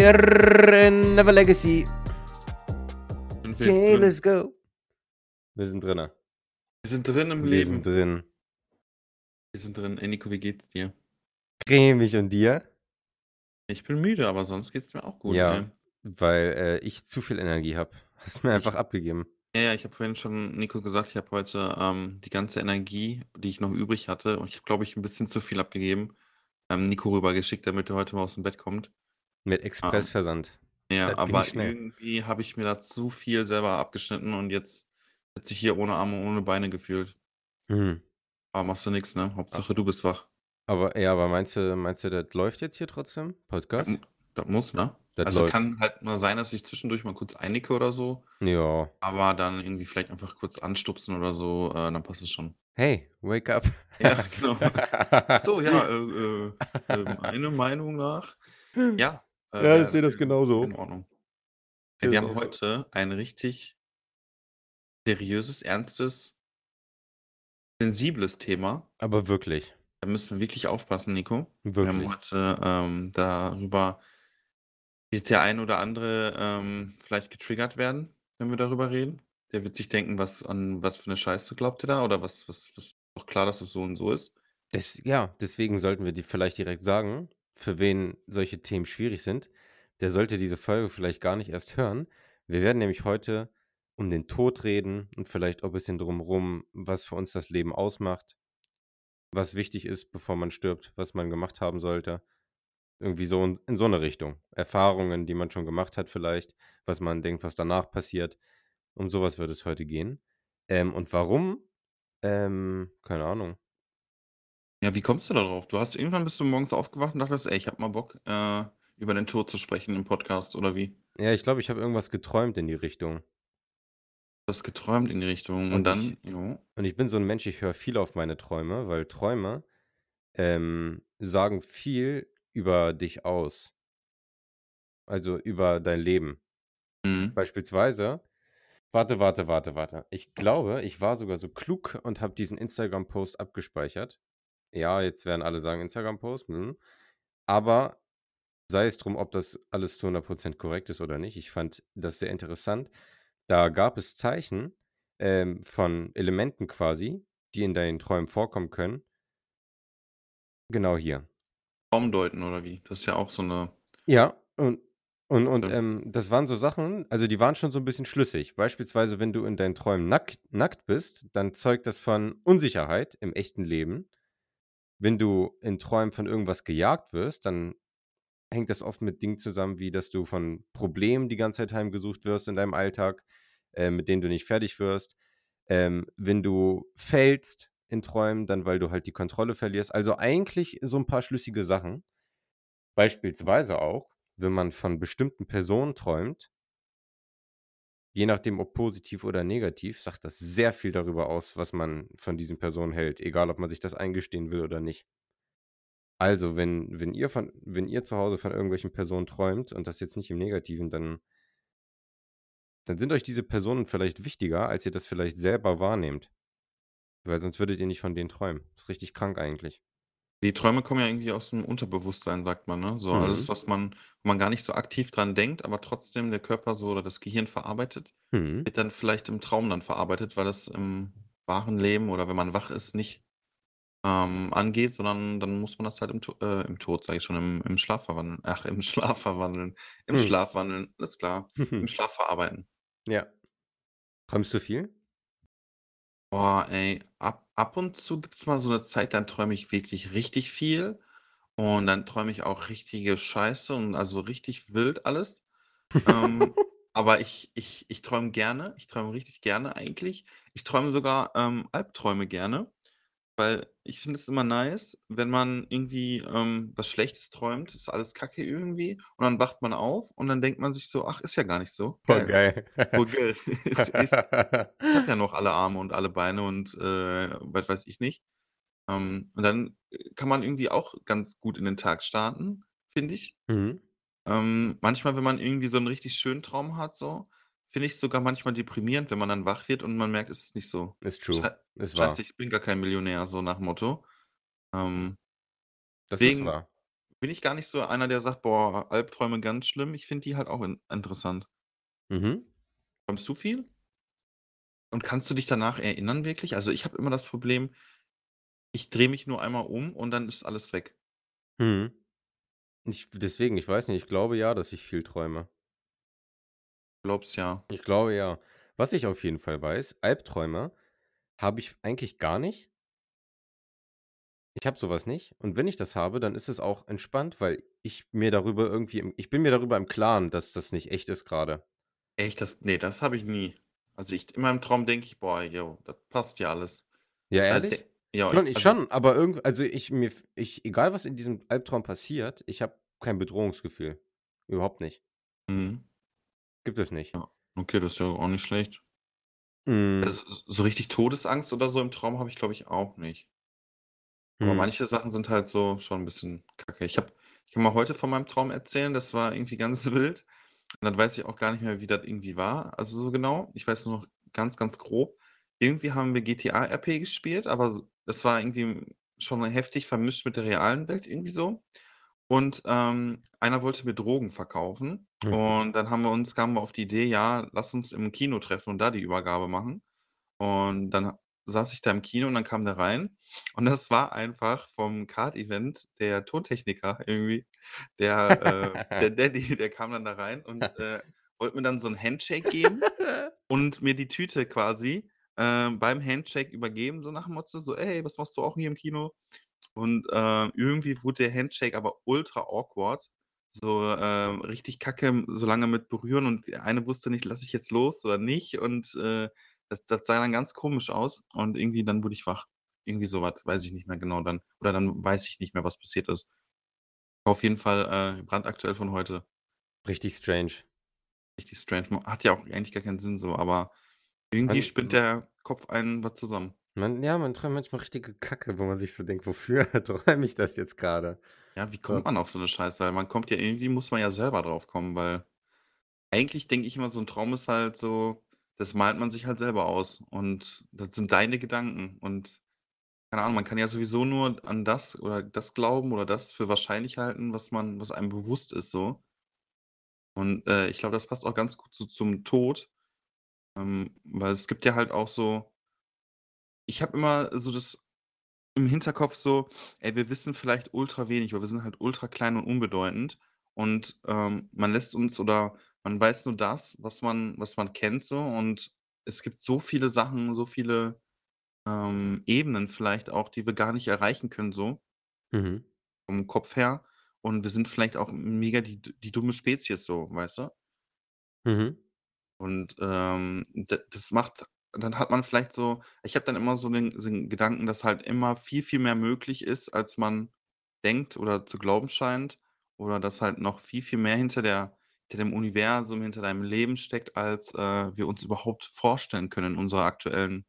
in Never Legacy. Sind wir Okay, drin? let's go. Wir sind drin. Wir sind drin im Wir Leben. sind drin. Wir sind drin. Ey, Nico, wie geht's dir? Cremig und dir? Ich bin müde, aber sonst geht's mir auch gut. Ja. ey. Weil äh, ich zu viel Energie habe. Hast mir einfach abgegeben. Ja, ja, ich habe vorhin schon Nico gesagt, ich habe heute ähm, die ganze Energie, die ich noch übrig hatte, und ich habe, glaube ich, ein bisschen zu viel abgegeben, ähm, Nico rübergeschickt, damit er heute mal aus dem Bett kommt. Mit Expressversand. Ja, Das aber irgendwie habe ich mir da zu viel selber abgeschnitten und jetzt sitze ich hier ohne Arme und ohne Beine gefühlt. Hm. Aber machst du nichts, ne? Hauptsache du bist wach. Aber ja, aber meinst du, meinst du, das läuft jetzt hier trotzdem? Podcast? Das, das muss, ne? Das also läuft. kann halt nur sein, dass ich zwischendurch mal kurz einnicke oder so, Ja. aber dann irgendwie vielleicht einfach kurz anstupsen oder so, äh, dann passt es schon. Hey, wake up. Ja, genau. So, ja, äh, äh, äh, meiner Meinung nach, ja. Äh, Ja, ich sehe das genauso. In Ordnung. Wir das haben heute ein richtig seriöses, ernstes, sensibles Thema. Aber wirklich. Da müssen wir wirklich aufpassen, Nico. Wir haben Wirklich. heute ähm, darüber, wird der ein oder andere ähm, vielleicht getriggert werden, wenn wir darüber reden. Der wird sich denken, was an was für eine Scheiße glaubt ihr da? Oder was, was, was ist doch klar, dass es so und so ist. Des, ja, deswegen sollten wir die vielleicht direkt sagen, für wen solche Themen schwierig sind. Der sollte diese Folge vielleicht gar nicht erst hören. Wir werden nämlich heute um den Tod reden und vielleicht auch ein bisschen drumherum, was für uns das Leben ausmacht, was wichtig ist, bevor man stirbt, was man gemacht haben sollte. Irgendwie so in, in so eine Richtung. Erfahrungen, die man schon gemacht hat vielleicht, was man denkt, was danach passiert. Um sowas wird es heute gehen. Ähm, und warum? Ähm, keine Ahnung. Ja, wie kommst du da drauf? Du hast irgendwann bist du morgens aufgewacht und dachtest, ey, ich hab mal Bock, äh, über den Tod zu sprechen im Podcast oder wie? Ja, ich glaube, ich habe irgendwas geträumt in die Richtung. Du hast geträumt in die Richtung und, Und dann, ich- jo. Und ich bin so ein Mensch, ich höre viel auf meine Träume, weil Träume ähm, sagen viel über dich aus. Also über dein Leben. Mhm. Beispielsweise, warte, warte, warte, warte. Ich glaube, ich war sogar so klug und habe diesen Instagram-Post abgespeichert. Ja, jetzt werden alle sagen Instagram-Post. Hm. Aber sei es drum, ob das alles zu 100% korrekt ist oder nicht. Ich fand das sehr interessant. Da gab es Zeichen ähm, von Elementen quasi, die in deinen Träumen vorkommen können. Genau hier. Traumdeuten oder wie? Das ist ja auch so eine. Ja, und, und, und Ja. ähm, das waren so Sachen, also die waren schon so ein bisschen schlüssig. Beispielsweise, wenn du in deinen Träumen nackt, nackt bist, dann zeugt das von Unsicherheit im echten Leben. Wenn du in Träumen von irgendwas gejagt wirst, dann hängt das oft mit Dingen zusammen, wie dass du von Problemen die ganze Zeit heimgesucht wirst in deinem Alltag, äh, mit denen du nicht fertig wirst. Ähm, wenn du fällst in Träumen, dann weil du halt die Kontrolle verlierst. Also eigentlich so ein paar schlüssige Sachen. Beispielsweise auch, wenn man von bestimmten Personen träumt, je nachdem ob positiv oder negativ, sagt das sehr viel darüber aus, was man von diesen Personen hält, egal ob man sich das eingestehen will oder nicht. Also, wenn, wenn, ihr von, wenn ihr zu Hause von irgendwelchen Personen träumt und das jetzt nicht im Negativen, dann, dann sind euch diese Personen vielleicht wichtiger, als ihr das vielleicht selber wahrnehmt. Weil sonst würdet ihr nicht von denen träumen. Das ist richtig krank eigentlich. Die Träume kommen ja irgendwie aus dem Unterbewusstsein, sagt man, ne? So Mhm. alles, was man, wo man gar nicht so aktiv dran denkt, aber trotzdem der Körper so oder das Gehirn verarbeitet, Hm. wird dann vielleicht im Traum dann verarbeitet, weil das im wahren Leben oder wenn man wach ist, nicht ähm, angeht, sondern dann muss man das halt im, To- äh, im Tod, sage ich schon, im, im Schlaf verwandeln. Ach, im Schlaf verwandeln. Im Hm. Schlaf wandeln, alles klar. Im Schlaf verarbeiten. ja. Träumst du viel? Boah, ey, ab, ab und zu gibt es mal so eine Zeit, dann träume ich wirklich richtig viel. Und dann träume ich auch richtige Scheiße und also richtig wild alles. Ähm, aber ich, ich, ich träume gerne. Ich träume richtig gerne eigentlich. Ich träume sogar ähm, Albträume gerne. Weil ich finde es immer nice, wenn man irgendwie ähm, was Schlechtes träumt, ist alles Kacke irgendwie. Und dann wacht man auf und dann denkt man sich so, ach, ist ja gar nicht so. Voll geil. Voll geil. ist, ist, ich habe ja noch alle Arme und alle Beine und äh, was weiß ich nicht. Ähm, und dann äh, kann man irgendwie auch ganz gut in den Tag starten, finde ich. Mhm. Ähm, manchmal, wenn man irgendwie so einen richtig schönen Traum hat, so, finde ich es sogar manchmal deprimierend, wenn man dann wach wird und man merkt, es ist nicht so. Ist true. Ist wahr. Scheiße, ich bin gar kein Millionär, so nach Motto. Ähm, Das ist deswegen, wahr. bin ich gar nicht so einer, der sagt: „Boah, Albträume ganz schlimm.“ Ich finde die halt auch in interessant. Mhm. Träumst du viel? Und kannst du dich danach erinnern wirklich? Also, ich habe immer das Problem, ich drehe mich nur einmal um und dann ist alles weg. Mhm. Ich deswegen, ich weiß nicht, ich glaube ja, dass ich viel träume. Glaubst ja. Ich glaube ja. Was ich auf jeden Fall weiß, Albträume habe ich eigentlich gar nicht. Ich habe so was nicht und wenn ich das habe, dann ist es auch entspannt, weil ich mir darüber irgendwie im ich bin mir darüber im Klaren, dass das nicht echt ist grade. Echt, das ne, das habe ich nie. Also, ich in meinem Traum denke ich: „Boah, jo, das passt ja alles.“ Ja, de ehrlich? ja, Schon, ich also schon, aber irgend also, ich mir ich egal was in diesem Albtraum passiert, ich habe kein Bedrohungsgefühl. Überhaupt nicht. Mhm. Gibt es nicht. Ja, okay, das ist ja auch nicht schlecht. Mhm. Also, so richtig Todesangst oder so im Traum habe ich, glaube ich, auch nicht. Aber Mhm. manche Sachen sind halt so schon 'n bisschen kacke. Ich habe ich kann mal heute von meinem Traum erzählen, das war irgendwie ganz wild. Und dann weiß ich auch gar nicht mehr, wie das irgendwie war, also, so genau. Ich weiß nur noch ganz, ganz grob. Irgendwie haben wir GTA RP gespielt, aber das war irgendwie schon heftig vermischt mit der realen Welt irgendwie so. Und, ähm, einer wollte mir Drogen verkaufen. Und dann haben wir uns kamen wir auf die Idee: „Ja, lass uns im Kino treffen und da die Übergabe machen.“ Und dann saß ich da im Kino und dann kam der rein und das war einfach vom Card-Event der Tontechniker irgendwie, der, äh der Daddy, der kam dann da rein und, äh, wollte mir dann so 'n Handshake geben und mir die Tüte quasi, ähm, beim Handshake übergeben, so nach dem Motto so: „Ey, was machst du auch hier im Kino?“ Und, äh, irgendwie wurde der Handshake aber ultra awkward, so, ähm, richtig kacke, so lange mit berühren und der eine wusste nicht, lasse ich jetzt los oder nicht und, äh, das das sah dann ganz komisch aus und irgendwie dann wurde ich wach. Irgendwie so was, weiß ich nicht mehr genau dann. Oder dann weiß ich nicht mehr, was passiert ist. Auf jeden Fall, äh, brandaktuell von heute. Richtig strange. Richtig strange. Hat ja auch eigentlich gar keinen Sinn so, aber irgendwie Man spinnt der Kopf einem was zusammen. man ja, man träumt manchmal richtige Kacke, wo man sich so denkt: „Wofür träume ich das jetzt grade?“ Ja, wie kommt man auf so 'ne Scheiße? Weil man kommt ja irgendwie muss man ja selber drauf kommen, weil eigentlich denke ich immer, so 'n Traum ist halt so das malt man sich halt selber aus und das sind deine Gedanken und keine Ahnung, man kann ja sowieso nur an das oder das glauben oder das für wahrscheinlich halten, was man was einem bewusst ist so. Und, äh, ich glaube, das passt auch ganz gut so zum Tod, ähm, weil es gibt ja halt auch so ich habe immer so das im Hinterkopf so: „Ey, wir wissen vielleicht ultra wenig, weil wir sind halt ultra klein und unbedeutend und, ähm, man lässt uns oder man weiß nur das, was man was man kennt so und es gibt so viele Sachen, so viele, ähm, Ebenen vielleicht auch, die wir gar nicht erreichen können so Mhm. vom Kopf her und wir sind vielleicht auch mega die die dumme Spezies so, weißt du? Mhm. Und, ähm, das macht dann hat man vielleicht so ich habe dann immer so den so den Gedanken, dass halt immer viel, viel mehr möglich ist, als man denkt oder zu glauben scheint oder dass halt noch viel, viel mehr hinter der hinter dem Universum, hinter deinem Leben steckt, als, äh, wir uns überhaupt vorstellen können in unserer aktuellen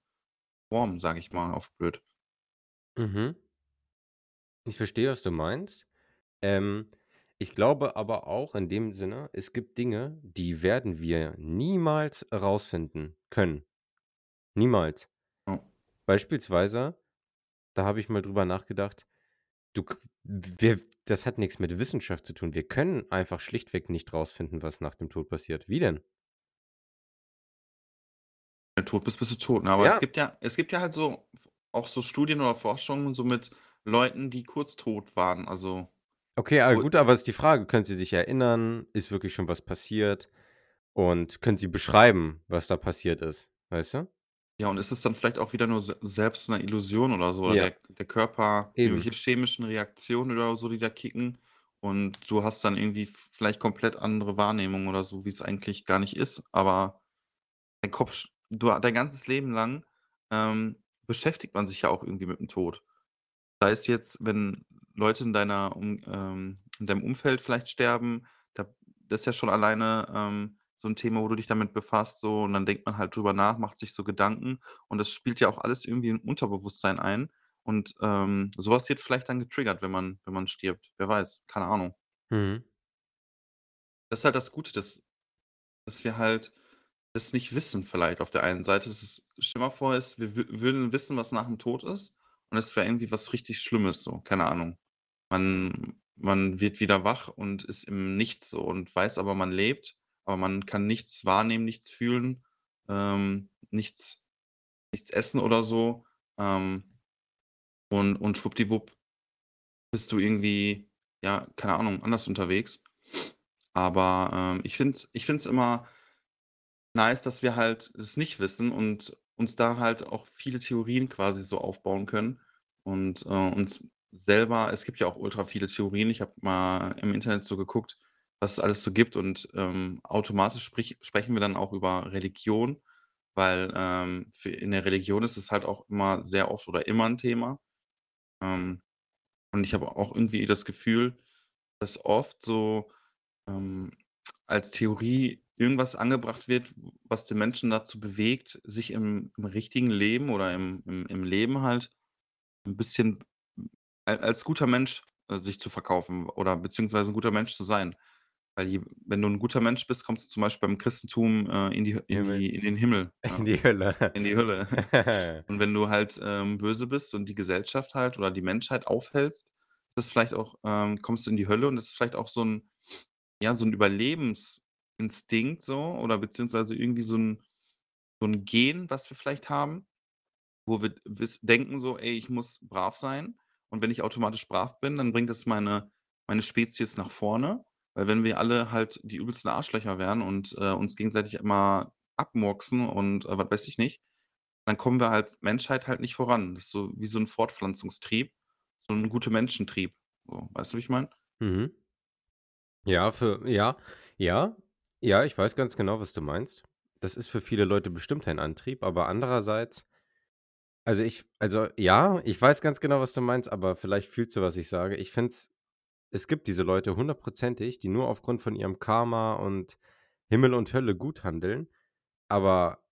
Form, sage ich mal auf blöd. Mhm. Ich verstehe, was du meinst. Ähm, ich glaube aber auch in dem Sinne, es gibt Dinge, die werden wir niemals rausfinden können. Niemals. Ja. Beispielsweise, da habe ich mal drüber nachgedacht, du wir das hat nix mit Wissenschaft zu tun. Wir können einfach schlichtweg nicht rausfinden, was nach dem Tod passiert. Wie denn? Wenn du tot bist, bist du tot, ne? Aber es Ja. gibt ja es gibt ja halt so auch so Studien oder Forschungen so mit Leuten, die kurz tot waren, also Okay, ah, wo gut, aber ist die Frage, können Sie sich erinnern? Ist wirklich schon was passiert? Und können Sie beschreiben, was da passiert ist, weißt du? Ja, und ist es dann vielleicht auch wieder nur se selbst 'ne Illusion oder so, oder Ja. der der Körper Eben. irgendwelche chemischen Reaktionen oder so, die da kicken und du hast dann irgendwie v vielleicht komplett andere Wahrnehmung oder so, wie's eigentlich gar nicht ist, aber dein Kopf sch du dein ganzes Leben lang, ähm, beschäftigt man sich ja auch irgendwie mit dem Tod. Sei es jetzt, wenn Leute in deiner um ähm, in deinem Umfeld vielleicht sterben, da das ist ja schon alleine, ähm, so 'n Thema, wo du dich damit befasst so und dann denkt man halt drüber nach, macht sich so Gedanken und das spielt ja auch alles irgendwie im Unterbewusstsein ein und, ähm, so was wird vielleicht dann getriggert, wenn man wenn man stirbt. Wer weiß, keine Ahnung. Mhm. Das ist halt das Gute, dass dass wir halt das nicht wissen vielleicht auf der einen Seite. Das ist mal vor, es wir wü würden wissen, was nach dem Tod ist und es wäre irgendwie was richtig Schlimmes so, keine Ahnung. Man man wird wieder wach und ist im Nichts so und weiß aber, man lebt, aber man kann nichts wahrnehmen, nichts fühlen, ähm, nichts nichts essen oder so. Ähm, und und schwuppdiwupp bist du irgendwie, ja, keine Ahnung, anders unterwegs. Aber, ähm, ich finde es ich finde es immer nice, dass wir halt es nicht wissen und uns da halt auch viele Theorien quasi so aufbauen können und, äh, uns selber es gibt ja auch ultra viele Theorien. Ich habe mal im Internet so geguckt, was es alles so gibt und, ähm, automatisch sprich sprechen wir dann auch über Religion, weil, ähm, für in der Religion ist es halt auch immer sehr oft oder immer 'n Thema. Ähm, und ich habe auch irgendwie das Gefühl, dass oft so, ähm, als Theorie irgendwas angebracht wird, was den Menschen dazu bewegt, sich im im richtigen Leben oder im im im Leben halt 'n bisschen a als guter Mensch, äh, sich zu verkaufen oder beziehungsweise 'n guter Mensch zu sein. Weil je wenn du 'n guter Mensch bist, kommst du zum Beispiel beim Christentum, äh, in die in die in den Himmel, In ja, die Hölle. in die Hölle. Und wenn du halt, ähm, böse bist und die Gesellschaft halt oder die Menschheit aufhältst, ist vielleicht auch ähm, kommst du in die Hölle und das ist vielleicht auch so 'n ja, so 'n Überlebensinstinkt so oder beziehungsweise irgendwie so 'n so 'n Gen, was wir vielleicht haben, wo wir denken so: „Ey, ich muss brav sein.“ Und wenn ich automatisch brav bin, dann bringt das meine meine Spezies nach vorne. Weil wenn wir alle halt die übelsten Arschlöcher wären und, äh, uns gegenseitig immer abmurksen und, äh, was weiß ich nicht, dann kommen wir als Menschheit halt nicht voran. Das ist so wie so 'n Fortpflanzungstrieb, so 'n Gute-Menschen-Trieb. So, weißt du, wie ich meine? Mhm. Ja, für ja, ja, ja, ich weiß ganz genau, was du meinst. Das ist für viele Leute bestimmt ein Antrieb, aber andererseits also, ich also, ja, ich weiß ganz genau, was du meinst, aber vielleicht fühlst du, was ich sage. Ich finde es es gibt diese Leute hundertprozentig, die nur aufgrund von ihrem Karma und Himmel und Hölle gut handeln, aber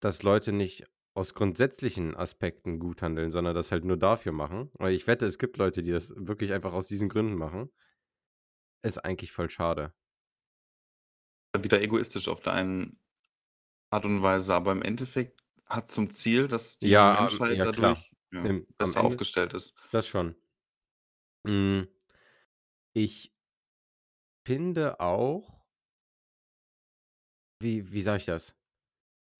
dass Leute nicht aus grundsätzlichen Aspekten gut handeln, sondern das halt nur dafür machen. Weil ich wette, es gibt Leute, die das wirklich einfach aus diesen Gründen machen. Ist eigentlich voll schade. Wieder egoistisch auf der einen Art und Weise, aber im Endeffekt hat's zum Ziel, dass die Ja, Menschheit ja dadurch, ja, Im besser aufgestellt ist. das schon. Hm, ich finde auch wie wie sage ich das?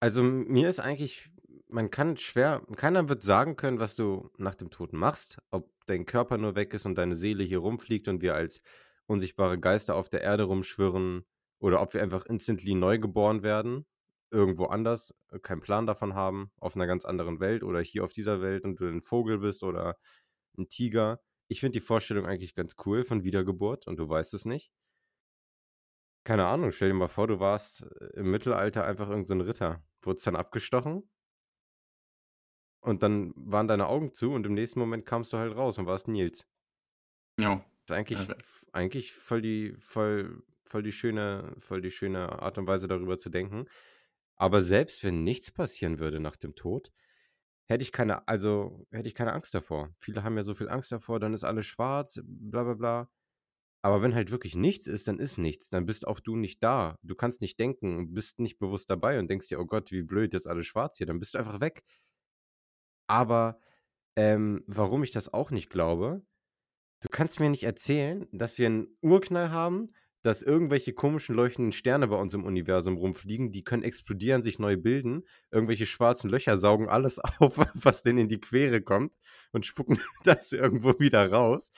Also, mir ist eigentlich man kann schwer keiner wird sagen können, was du nach dem Tod machst, ob dein Körper nur weg ist und deine Seele hier rumfliegt und wir als unsichtbare Geister auf der Erde rumschwirren oder ob wir einfach instantly neu geboren werden, irgendwo anders, äh, keinen Plan davon haben, auf 'ner ganz anderen Welt oder hier auf dieser Welt und du 'n Vogel bist oder 'n Tiger. Ich finde die Vorstellung eigentlich ganz cool von Wiedergeburt und du weißt es nicht. Keine Ahnung, stell dir mal vor, du warst, äh, im Mittelalter einfach irgend so Ritter, wurdest dann abgestochen und dann waren deine Augen zu und im nächsten Moment kamst du halt raus und warst Nils. Ja. Ist eigentlich f eigentlich voll die voll voll die schöne voll die schöne Art und Weise, darüber zu denken. Aber selbst wenn nichts passieren würde nach dem Tod, hätte ich keine also, hätte ich keine Angst davor. Viele haben ja so viel Angst davor, dann ist alles schwarz, bla bla bla. Aber wenn halt wirklich nichts ist, dann ist nichts. Dann bist auch du nicht da. Du kannst nicht denken und bist nicht bewusst dabei und denkst dir: „Oh Gott, wie blöd, jetzt alles schwarz hier.“ Dann bist du einfach weg. Aber, ähm, warum ich das auch nicht glaube: Du kannst mir nicht erzählen, dass wir 'n Urknall haben, dass irgendwelche komischen leuchtenden Sterne bei uns im Universum rumfliegen, die können explodieren, sich neu bilden. Irgendwelche schwarzen Löcher saugen alles auf, was denen in die Quere kommt und spucken das irgendwo wieder raus.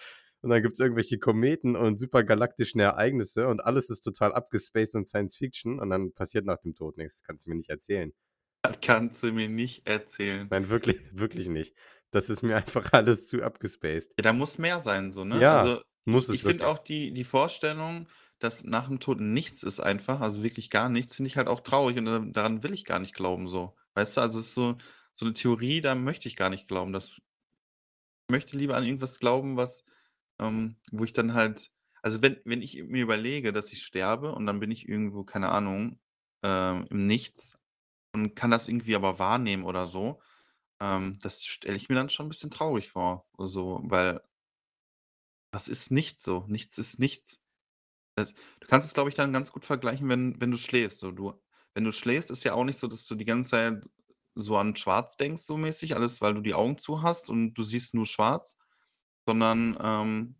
Und dann gibt's irgendwelche Kometen und supergalaktischen Ereignisse und alles ist total abgespaced und Science Fiction und dann passiert nach dem Tod nix. Kannst du mir nicht erzählen. Das kannst du mir nicht erzählen. Nein, wirklich wirklich nicht. Das ist mir einfach alles zu abgespaced. Ja, da muss mehr sein so, ne? Ja, Also, muss ich es ich finde auch die die Vorstellung, dass nach dem Tod nichts ist einfach, also wirklich gar nichts, finde ich halt auch traurig und da daran will ich gar nicht glauben so. Weißt du, also, es ist so so 'ne Theorie, da möchte ich gar nicht glauben, dass möchte lieber an irgendwas glauben, was ähm, wo ich dann halt also, wenn wenn ich mir überlege, dass ich sterbe und dann bin ich irgendwo, keine Ahnung, ähm, im Nichts und kann das irgendwie aber wahrnehmen oder so, ähm, das stelle ich mir dann schon 'n bisschen traurig vor, so, weil was ist nichts so? Nichts ist nichts. Das du kannst es, glaube ich, dann ganz gut vergleichen, wenn wenn du schläfst, so. Du wenn du schläfst, ist ja auch nicht so, dass du die ganze Zeit so an schwarz denkst so mäßig, alles, weil du die Augen zu hast und du siehst nur schwarz, sondern, ähm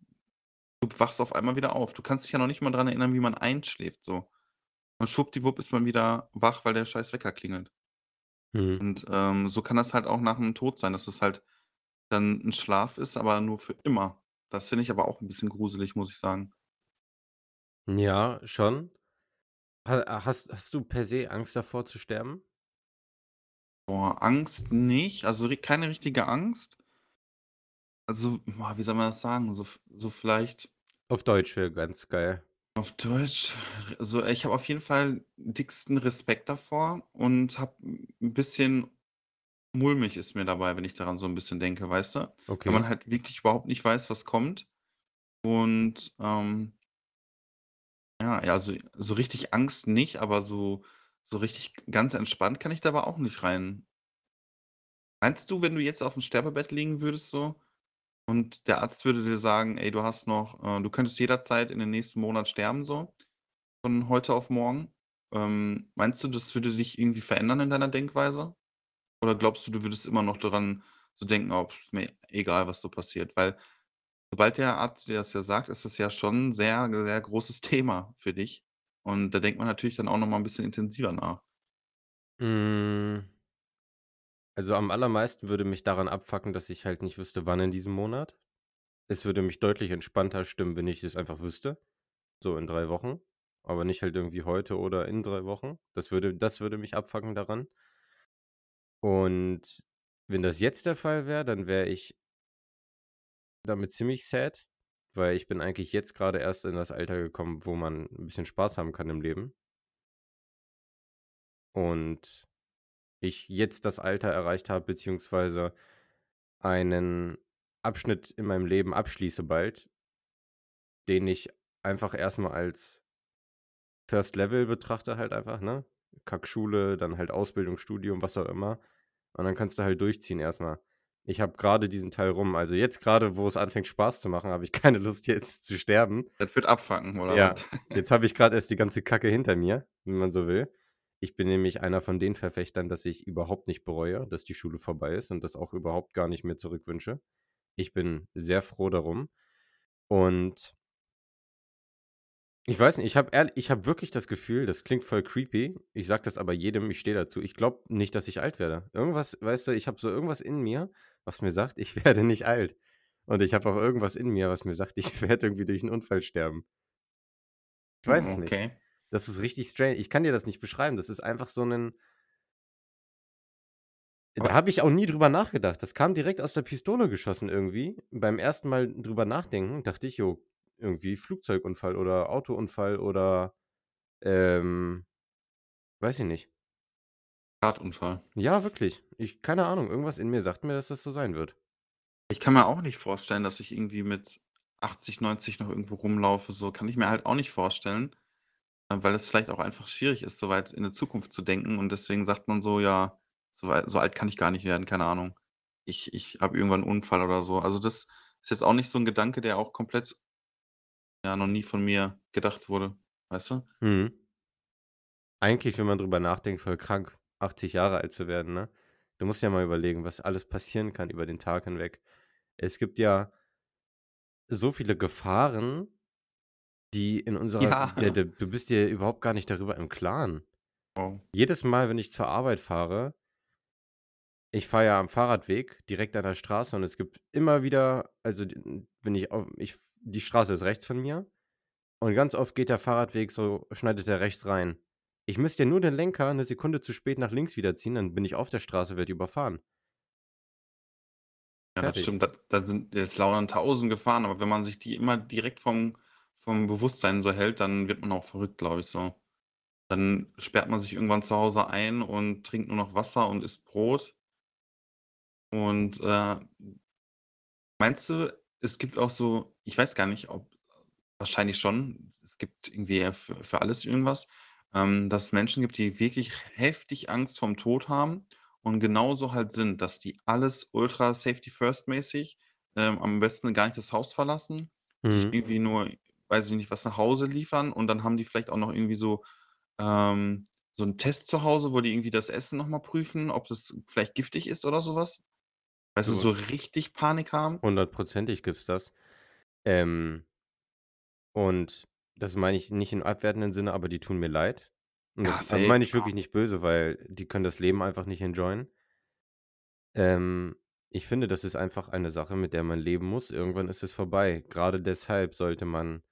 Du wachst auf einmal wieder auf. Du kannst dich ja noch nicht mal dran erinnern, wie man einschläft so. Und schwuppdiwupp ist man wieder wach, weil der scheiß Wecker klingelt. Mhm. Und, ähm, so kann das halt auch nach 'm Tod sein, dass es halt dann 'n Schlaf ist, aber nur für immer. Das finde ich aber auch 'n bisschen gruselig, muss ich sagen. Ja, schon. Ha hast hast du per se Angst davor zu sterben? Boah, Angst nicht, also ri keine richtige Angst. Also, boah, wie soll man das sagen? So so vielleicht Auf Deutsch wäre ganz geil. Auf Deutsch, also, ich habe auf jeden Fall dicksten Respekt davor und habe 'n bisschen mulmig ist mir dabei, wenn ich daran so 'n bisschen denke, weißt du? Okay. man halt wirklich überhaupt nicht weiß, was kommt und, ähm ja, ja, also, so richtig Angst nicht, aber so so richtig ganz entspannt kann ich da aber auch nicht rein. Meinst du, wenn du jetzt aufm Sterbebett liegen würdest so und der Arzt würde dir sagen: „Ey, du hast noch äh, du könntest jederzeit in den nächsten Monat sterben so, von heute auf morgen.“ Ähm, meinst du, das würde dich irgendwie verändern in deiner Denkweise? Oder glaubst du, du würdest immer noch daran so denken: „Oh, ist mir egal, was so passiert?“ Weil sobald der Arzt dir das ja sagt, ist das ja schon 'n sehr, sehr großes Thema für dich. Und da denkt man natürlich dann auch noch mal 'n bisschen intensiver nach. Hm. Also, am allermeisten würde mich daran abfucken, dass ich halt nicht wüsste, wann in diesem Monat. Es würde mich deutlich entspannter stimmen, wenn ich es einfach wüsste, so in 3 Wochen, aber nicht halt irgendwie heute oder in 3 Wochen. Das würde das würde mich abfucken daran. Und wenn das jetzt der Fall wäre, dann wäre ich damit ziemlich sad, weil ich bin eigentlich jetzt grade erst in das Alter gekommen, wo man 'n bisschen Spaß haben kann im Leben. Und ich jetzt das Alter erreicht habe, beziehungsweise einen Abschnitt in meinem Leben abschließe bald den ich einfach erst mal als First Level betrachte halt einfach, ne? Kackschule, dann halt Ausbildung, Studium, was auch immer. Und dann kannst du halt durchziehen erst mal. Ich habe grade diesen Teil rum. Also, jetzt grade, wo es anfängt Spaß zu machen, habe ich keine Lust, jetzt zu sterben. Das wird abfucken oder? Ja, jetzt habe ich grad erst die ganze Kacke hinter mir, wenn man so will. Ich bin nämlich einer von den Verfechtern, dass ich überhaupt nicht bereue, dass die Schule vorbei ist und das auch überhaupt gar nicht mehr zurückwünsche. Ich bin sehr froh darum. Und ich weiß nicht, ich habe ich habe wirklich das Gefühl, das klingt voll creepy. Ich sage das aber jedem, ich stehe dazu. Ich glaube nicht, dass ich alt werde. Irgendwas weißt du, ich habe so irgendwas in mir, was mir sagt, ich werde nicht alt. Und ich habe auch irgendwas in mir, was mir sagt, ich werde irgendwie durch 'n Unfall sterben. Ich weiß Hm, es nicht. okay. Das ist richtig strange. Ich kann dir das nicht beschreiben. Das ist einfach so 'nen Da habe ich auch nie drüber nachgedacht. Das kam direkt aus der Pistole geschossen irgendwie. Beim 1. Mal drüber nachdenken dachte ich: „Jo, irgendwie Flugzeugunfall oder Autounfall oder, ähm, weiß ich nicht.“ Radunfall. Ja, wirklich. Ich keine Ahnung, irgendwas in mir sagt mir, dass das so sein wird. Ich kann mir auch nicht vorstellen, dass ich irgendwie mit 80, 90 noch irgendwo rumlaufe, so. Kann ich mir halt auch nicht vorstellen, äh, weil es vielleicht auch einfach schwierig ist, so weit in die Zukunft zu denken und deswegen sagt man so: „Ja, so wei so alt kann ich gar nicht werden, keine Ahnung. Ich ich habe irgendwann 'n Unfall oder so.“ Also, das ist jetzt auch nicht so 'n Gedanke, der auch komplett ja, noch nie von mir gedacht wurde, weißt du? Mhm. Eigentlich, wenn man drüber nachdenkt, voll krank, 80 Jahre alt zu werden, ne? Du musst ja mal überlegen, was alles passieren kann über den Tag hinweg. Es gibt ja so viele Gefahren, die in unserer Ja. der der du bist dir überhaupt gar nicht darüber im Klaren. Oh. Jedes Mal, wenn ich zur Arbeit fahre ich fahre ja am Fahrradweg direkt an der Straße und es gibt immer wieder also, wenn ich auf ich die Straße ist rechts von mir und ganz oft geht der Fahrradweg so schneidet der rechts rein. Ich müsste ja nur den Lenker 'ne Sekunde zu spät nach links wieder ziehen, dann bin ich auf der Straße, werde überfahren. Ja, das stimmt. Da da sind jetzt lauern 1.000 Gefahren, aber wenn man sich die immer direkt vom vom Bewusstsein so hält, dann wird man auch verrückt, glaube ich so. Dann sperrt man sich irgendwann zu Hause ein und trinkt nur noch Wasser und isst Brot. Und, äh meinst du, es gibt auch so ich weiß gar nicht, ob wahrscheinlich schon, es gibt irgendwie für für alles irgendwas, ähm, dass es Menschen gibt, die wirklich heftig Angst vorm Tod haben und genauso halt sind, dass die alles ultra Safety First mäßig, ähm, am besten gar nicht das Haus verlassen, sich Mhm. irgendwie nur, weiß ich nicht, was nach Hause liefern und dann haben die vielleicht auch noch irgendwie so, ähm, so 'n Test zu Hause, wo die irgendwie das Essen noch mal prüfen, ob das vielleicht giftig ist oder so was. Weißt du, Du so richtig Panik haben? hundertprozentig gibt's das. Ähm Und das meine ich nicht im abwertenden Sinne, aber die tun mir leid. Und Ja, das safe, meine ich wirklich nicht böse, weil die können das Leben einfach nicht enjoyen. Ähm, ich finde, das ist einfach eine Sache, mit der man leben muss. Irgendwann ist es vorbei. Gerade deshalb sollte man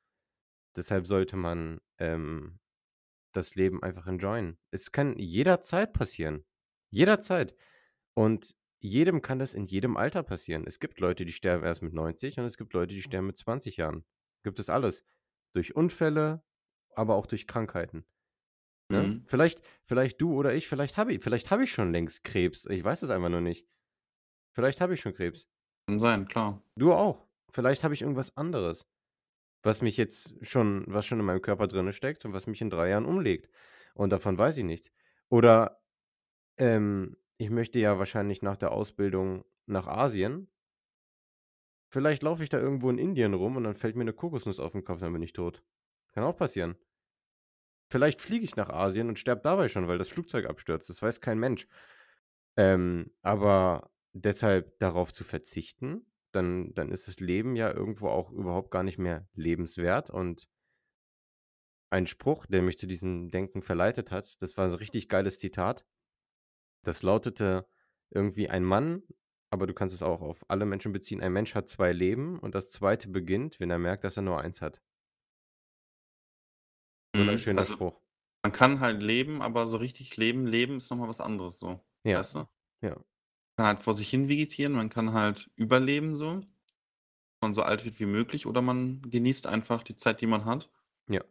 deshalb sollte man, ähm, das Leben einfach enjoyen. Es kann jederzeit passieren. Jederzeit. Und jedem kann das in jedem Alter passieren. Es gibt Leute, die sterben erst mit 90 und es gibt Leute, die sterben mit 20 Jahren. Gibt es alles. Durch Unfälle, aber auch durch Krankheiten. Ne? Mhm. Vielleicht, vielleicht du oder ich, vielleicht habe ich, vielleicht habe ich schon längst Krebs. Ich weiß es einfach nur nicht. Vielleicht habe ich schon Krebs. Kann sein, klar. Du auch. Vielleicht habe ich irgendwas anderes, was mich jetzt schon, was schon in meinem Körper drin steckt und was mich in drei Jahren umlegt. Und davon weiß ich nichts. Oder ähm, ich möchte ja wahrscheinlich nach der Ausbildung nach Asien. Vielleicht laufe ich da irgendwo in Indien rum und dann fällt mir eine Kokosnuss auf den Kopf, dann bin ich tot. Kann auch passieren. Vielleicht fliege ich nach Asien und sterbe dabei schon, weil das Flugzeug abstürzt. Das weiß kein Mensch. Ähm, aber deshalb darauf zu verzichten, dann, dann ist das Leben ja irgendwo auch überhaupt gar nicht mehr lebenswert. Und ein Spruch, der mich zu diesem Denken verleitet hat, das war ein richtig geiles Zitat. Das lautete irgendwie ein Mann, aber du kannst es auch auf alle Menschen beziehen. Ein Mensch hat zwei Leben und das zweite beginnt, wenn er merkt, dass er nur eins hat. Mhm. Wunderschöner Also, Spruch. man kann halt leben, aber so richtig leben leben ist noch mal was anderes so, Ja. weißt du? Ja. Man kann halt vor sich hin vegetieren, man kann halt überleben so. Man so alt wird wie möglich oder man genießt einfach die Zeit, die man hat. Ja.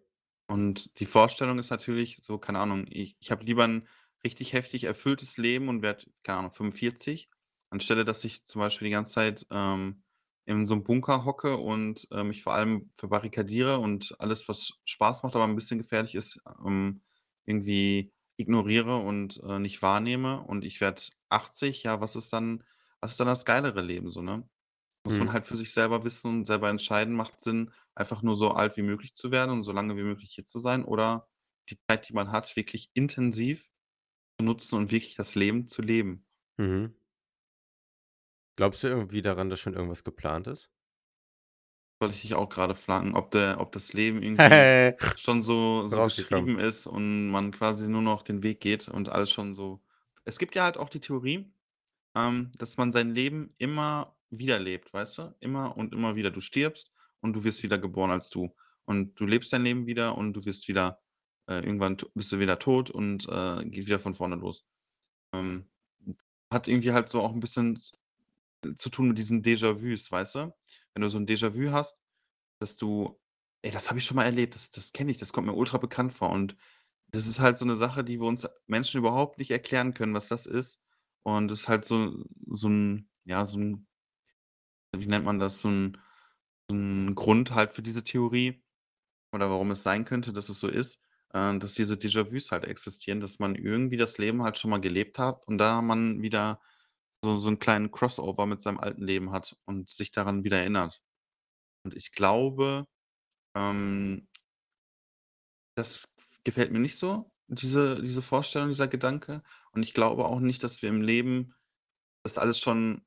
Und die Vorstellung ist natürlich so, keine Ahnung, ich ich habe lieber 'n richtig heftig erfülltes Leben und werde, keine Ahnung, 45, anstelle dass ich zum Beispiel die ganze Zeit, ähm, in so 'nem Bunker hocke und, äh, mich vor allem verbarrikadiere und alles, was Spaß macht, aber 'n bisschen gefährlich ist, ähm, irgendwie ignoriere und, äh, nicht wahrnehme und ich werde 80. Ja, was ist dann was ist dann das geilere Leben so, ne? Muss man Mhm. halt für sich selber wissen und selber entscheiden, macht Sinn, einfach nur so alt wie möglich zu werden und so lange wie möglich hier zu sein oder die Zeit, die man hat, wirklich intensiv zu nutzen und wirklich das Leben zu leben. Mhm. Glaubst du irgendwie daran, dass schon irgendwas geplant ist? Wollte ich dich auch grade fragen, ob der ob das Leben irgendwie schon so so Rausgekommen. geschrieben ist und man quasi nur noch den Weg geht und alles schon so es gibt ja halt auch die Theorie, ähm, dass man sein Leben immer wieder lebt, weißt du? Immer und immer wieder. Du stirbst und du wirst wieder geboren als du. Und du lebst dein Leben wieder und du wirst wieder äh, irgendwann bist du wieder tot und, äh, geht wieder von vorne los. Ähm, hat irgendwie halt so auch 'n bisschen zu tun mit diesen Déjà-vus, weißt du? Wenn du so 'n Déjà-vu hast, dass du: „Ey, das habe ich schon mal erlebt, das das kenne ich, das kommt mir ultra bekannt vor.“ Und das ist halt so 'ne Sache, die wir uns Menschen überhaupt nicht erklären können, was das ist. Und das ist halt so so 'n ja, so 'n wie nennt man das, so 'n so 'n Grund halt für diese Theorie oder warum es sein könnte, dass es so ist, äh, dass diese Déjà-vus halt existieren, dass man irgendwie das Leben halt schon mal gelebt hat und da man wieder so so 'n kleinen Crossover mit seinem alten Leben hat und sich daran wieder erinnert. Und ich glaube, ähm das gefällt mir nicht so, diese diese Vorstellung, dieser Gedanke. Und ich glaube auch nicht, dass wir im Leben dass alles schon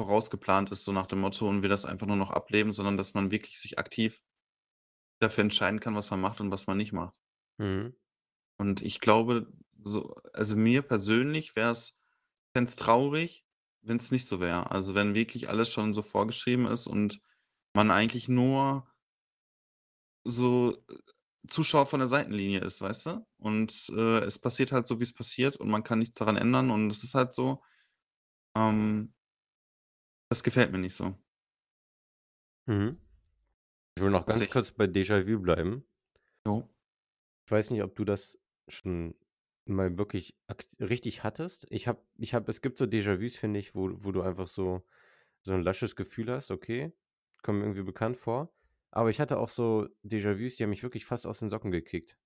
vorausgeplant ist, so nach dem Motto und wir das einfach nur noch ableben, sondern dass man wirklich sich aktiv dafür entscheiden kann, was man macht und was man nicht macht. Mhm. Und ich glaube, so also mir persönlich wäre es fände es traurig, wenn es nicht so wäre. Also, wenn wirklich alles schon so vorgeschrieben ist und man eigentlich nur so, äh, Zuschauer von der Seitenlinie ist, weißt du? Und, äh, es passiert halt so, wie es passiert und man kann nichts daran ändern und es ist halt so. Ähm das gefällt mir nicht so. Mhm. Ich will noch ganz Tatsächlich. kurz bei Déjà-vu bleiben. Jo. Ich weiß nicht, ob du das schon mal wirklich richtig hattest. Ich habe ich habe es gibt so Déjà-vus, finde ich, wo wo du einfach so so 'n lasches Gefühl hast: „Okay, kommt mir irgendwie bekannt vor.“ Aber ich hatte auch so Déjà-vus, die haben mich wirklich fast aus den Socken gekickt.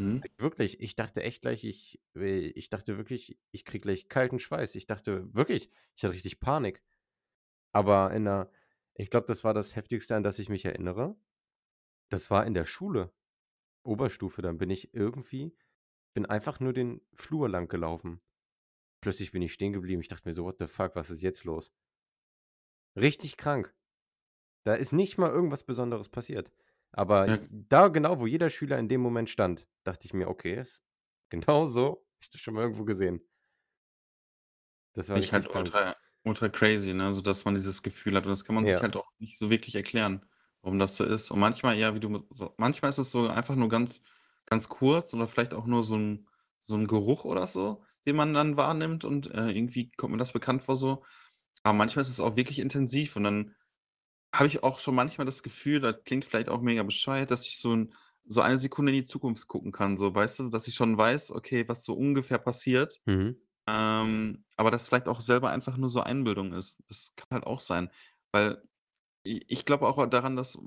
Mhm. Wirklich, ich dachte echt gleich, ich äh, ich dachte wirklich, ich kriege gleich kalten Schweiß. Ich dachte wirklich, ich hatte richtig Panik. Aber in 'ner ich glaube, das war das Heftigste, an das ich mich erinnere. Das war in der Schule, Oberstufe. Dann bin ich irgendwie bin einfach nur den Flur lang gelaufen. Plötzlich bin ich stehen geblieben. Ich dachte mir so: „What the fuck, was ist jetzt los?“ Richtig krank. Da ist nicht mal irgendwas Besonderes passiert. Aber Ja. da genau, wo jeder Schüler in dem Moment stand, dachte ich mir: „Okay, ist genau so habe ich das schon mal irgendwo gesehen.“ Das war Ich halt krank. ultra ultra crazy, ne, so dass man dieses Gefühl hat und das kann man sich Ja. halt auch nicht so wirklich erklären, warum das so ist. Und manchmal, ja, wie du manchmal ist es so einfach nur ganz ganz kurz oder vielleicht auch nur so 'n so 'n Geruch oder so, den man dann wahrnimmt und, äh, irgendwie kommt mir das bekannt vor so. Aber manchmal ist es auch wirklich intensiv und dann habe ich auch schon manchmal das Gefühl, das klingt vielleicht auch mega bescheuert, dass ich so 'n so eine Sekunde in die Zukunft gucken kann, so, weißt du, dass ich schon weiß, okay, was so ungefähr passiert. Mhm. Ähm, aber das vielleicht auch selber einfach nur so Einbildung ist. Das kann halt auch sein, weil i ich glaube auch daran, dass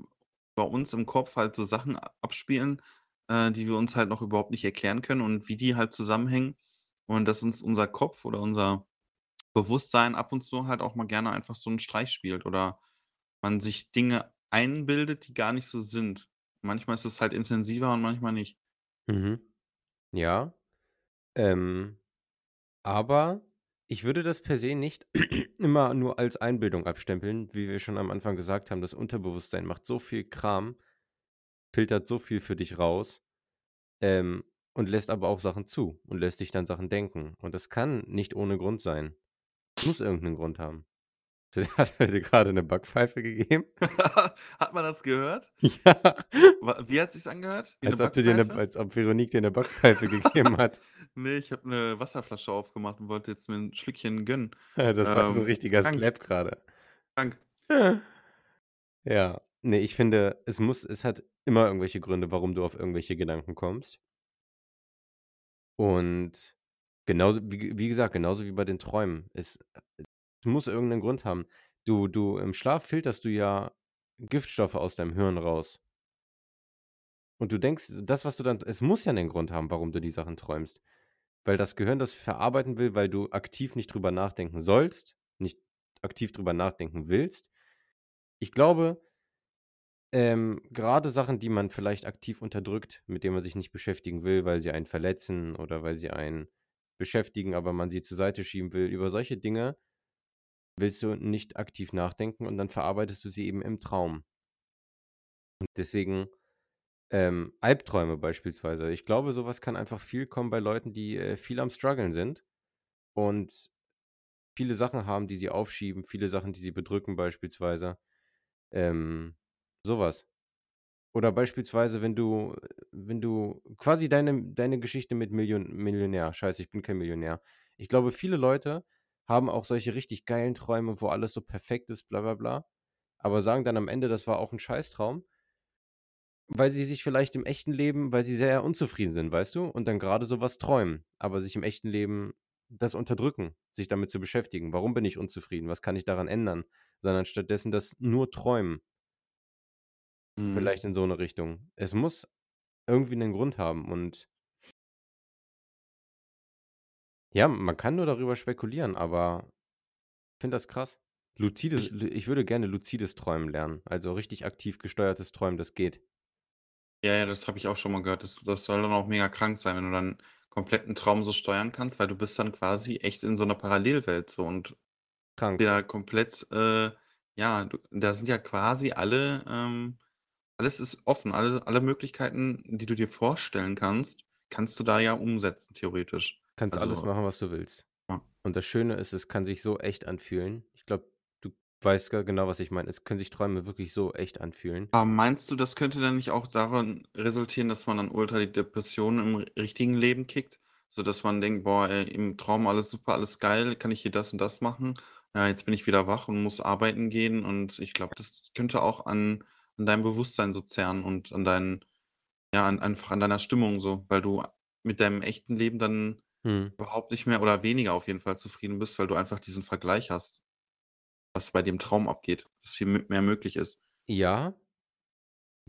bei uns im Kopf halt so Sachen a abspielen, äh, die wir uns halt noch überhaupt nicht erklären können und wie die halt zusammenhängen und dass uns unser Kopf oder unser Bewusstsein ab und zu halt auch mal gerne einfach so 'n Streich spielt oder man sich Dinge einbildet, die gar nicht so sind. Manchmal ist es halt intensiver und manchmal nicht. Mhm. Ja. Ähm, aber ich würde das per se nicht immer nur als Einbildung abstempeln, wie wir schon am Anfang gesagt haben. Das Unterbewusstsein macht so viel Kram, filtert so viel für dich raus, ähm, und lässt aber auch Sachen zu und lässt dich dann Sachen denken. Und das kann nicht ohne Grund sein. Muss irgend 'nen Grund haben. Hat er dir grade 'ne Backpfeife gegeben? Hat man das gehört? Ja. Wie hat sich's angehört? Wie 'ne Als ob du dir 'ne Backpfeife? als ob Veronique dir 'ne Backpfeife gegeben hat. Ne, ich habe 'ne Wasserflasche aufgemacht und wollte jetzt mir 'n Schlückchen gönnen. Das war so 'n Ähm, richtiger krank. Slap grade. Krank. Ja. Ne, ich finde, es muss es hat immer irgendwelche Gründe, warum du auf irgendwelche Gedanken kommst. Und genauso wie wie gesagt, genauso wie bei den Träumen. Es es muss irgend 'nen Grund haben. Du du im Schlaf filterst du ja Giftstoffe aus deinem Hirn raus. Und du denkst, das, was du dann es muss ja 'nen Grund haben, warum du die Sachen träumst. Weil das Gehirn das verarbeiten will, weil du aktiv nicht drüber nachdenken sollst, nicht aktiv drüber nachdenken willst. Ich glaube ähm, grade Sachen, die man vielleicht aktiv unterdrückt, mit denen man sich nicht beschäftigen will, weil sie einen verletzen oder weil sie einen beschäftigen, aber man sie zur Seite schieben will. Über solche Dinge willst du nicht aktiv nachdenken und dann verarbeitest du sie eben im Traum. Und deswegen, ähm, Albträume beispielsweise. Ich glaube, so was kann einfach viel kommen bei Leuten, die, äh, viel am struggeln sind und viele Sachen haben, die sie aufschieben, viele Sachen, die sie bedrücken beispielsweise. Ähm, so was. Oder beispielsweise, wenn du wenn du quasi deine deine Geschichte mit Million Millionär. Scheiße, ich bin kein Millionär. Ich glaube, viele Leute haben auch solche richtig geilen Träume, wo alles so perfekt ist, bla bla bla, aber sagen dann am Ende, das war auch 'n Scheißtraum weil sie sich vielleicht im echten Leben weil sie sehr unzufrieden sind, weißt du, und dann grade so was träumen, aber sich im echten Leben das unterdrücken, sich damit zu beschäftigen. Warum bin ich unzufrieden? Was kann ich daran ändern? Sondern stattdessen das nur träumen. Mhm. Vielleicht in so 'ne Richtung. Es muss irgendwie 'nen Grund haben und ja, man kann nur darüber spekulieren, aber finde das krass. Luzides Ich ich würde gerne luzides Träumen lernen, also richtig aktiv gesteuertes Träumen, das geht. Ja, ja, das habe ich auch schon mal gehört. Das das soll dann auch mega krank sein, wenn du dann komplett 'n Traum so steuern kannst, weil du bist dann quasi echt in so 'ner Parallelwelt so und Krank. ja komplett, äh ja, du da sind ja quasi alle, ähm alles ist offen. Alle alle Möglichkeiten, die du dir vorstellen kannst, kannst du da ja umsetzen theoretisch. Kannst alles Also machen, was du willst. Ja. Und das Schöne ist, es kann sich so echt anfühlen. Ich glaube, du weißt genau, was ich meine. Es können sich Träume wirklich so echt anfühlen. Aber meinst du, das könnte dann nicht auch daran resultieren, dass man dann ultra die Depressionen im richtigen Leben kickt, sodass man denkt: „Boah, ey, im Traum alles super, alles geil, kann ich hier das und das machen. Ja, jetzt bin ich wieder wach und muss arbeiten gehen.“ Und ich glaube, das könnte auch an an deinem Bewusstsein so zehren und an deinen ja, an einfach an deiner Stimmung so, weil du mit deinem echten Leben dann Mhm. überhaupt nicht mehr oder weniger auf jeden Fall zufrieden bist, weil du einfach diesen Vergleich hast, was bei im Traum abgeht, dass viel m mehr möglich ist. Ja.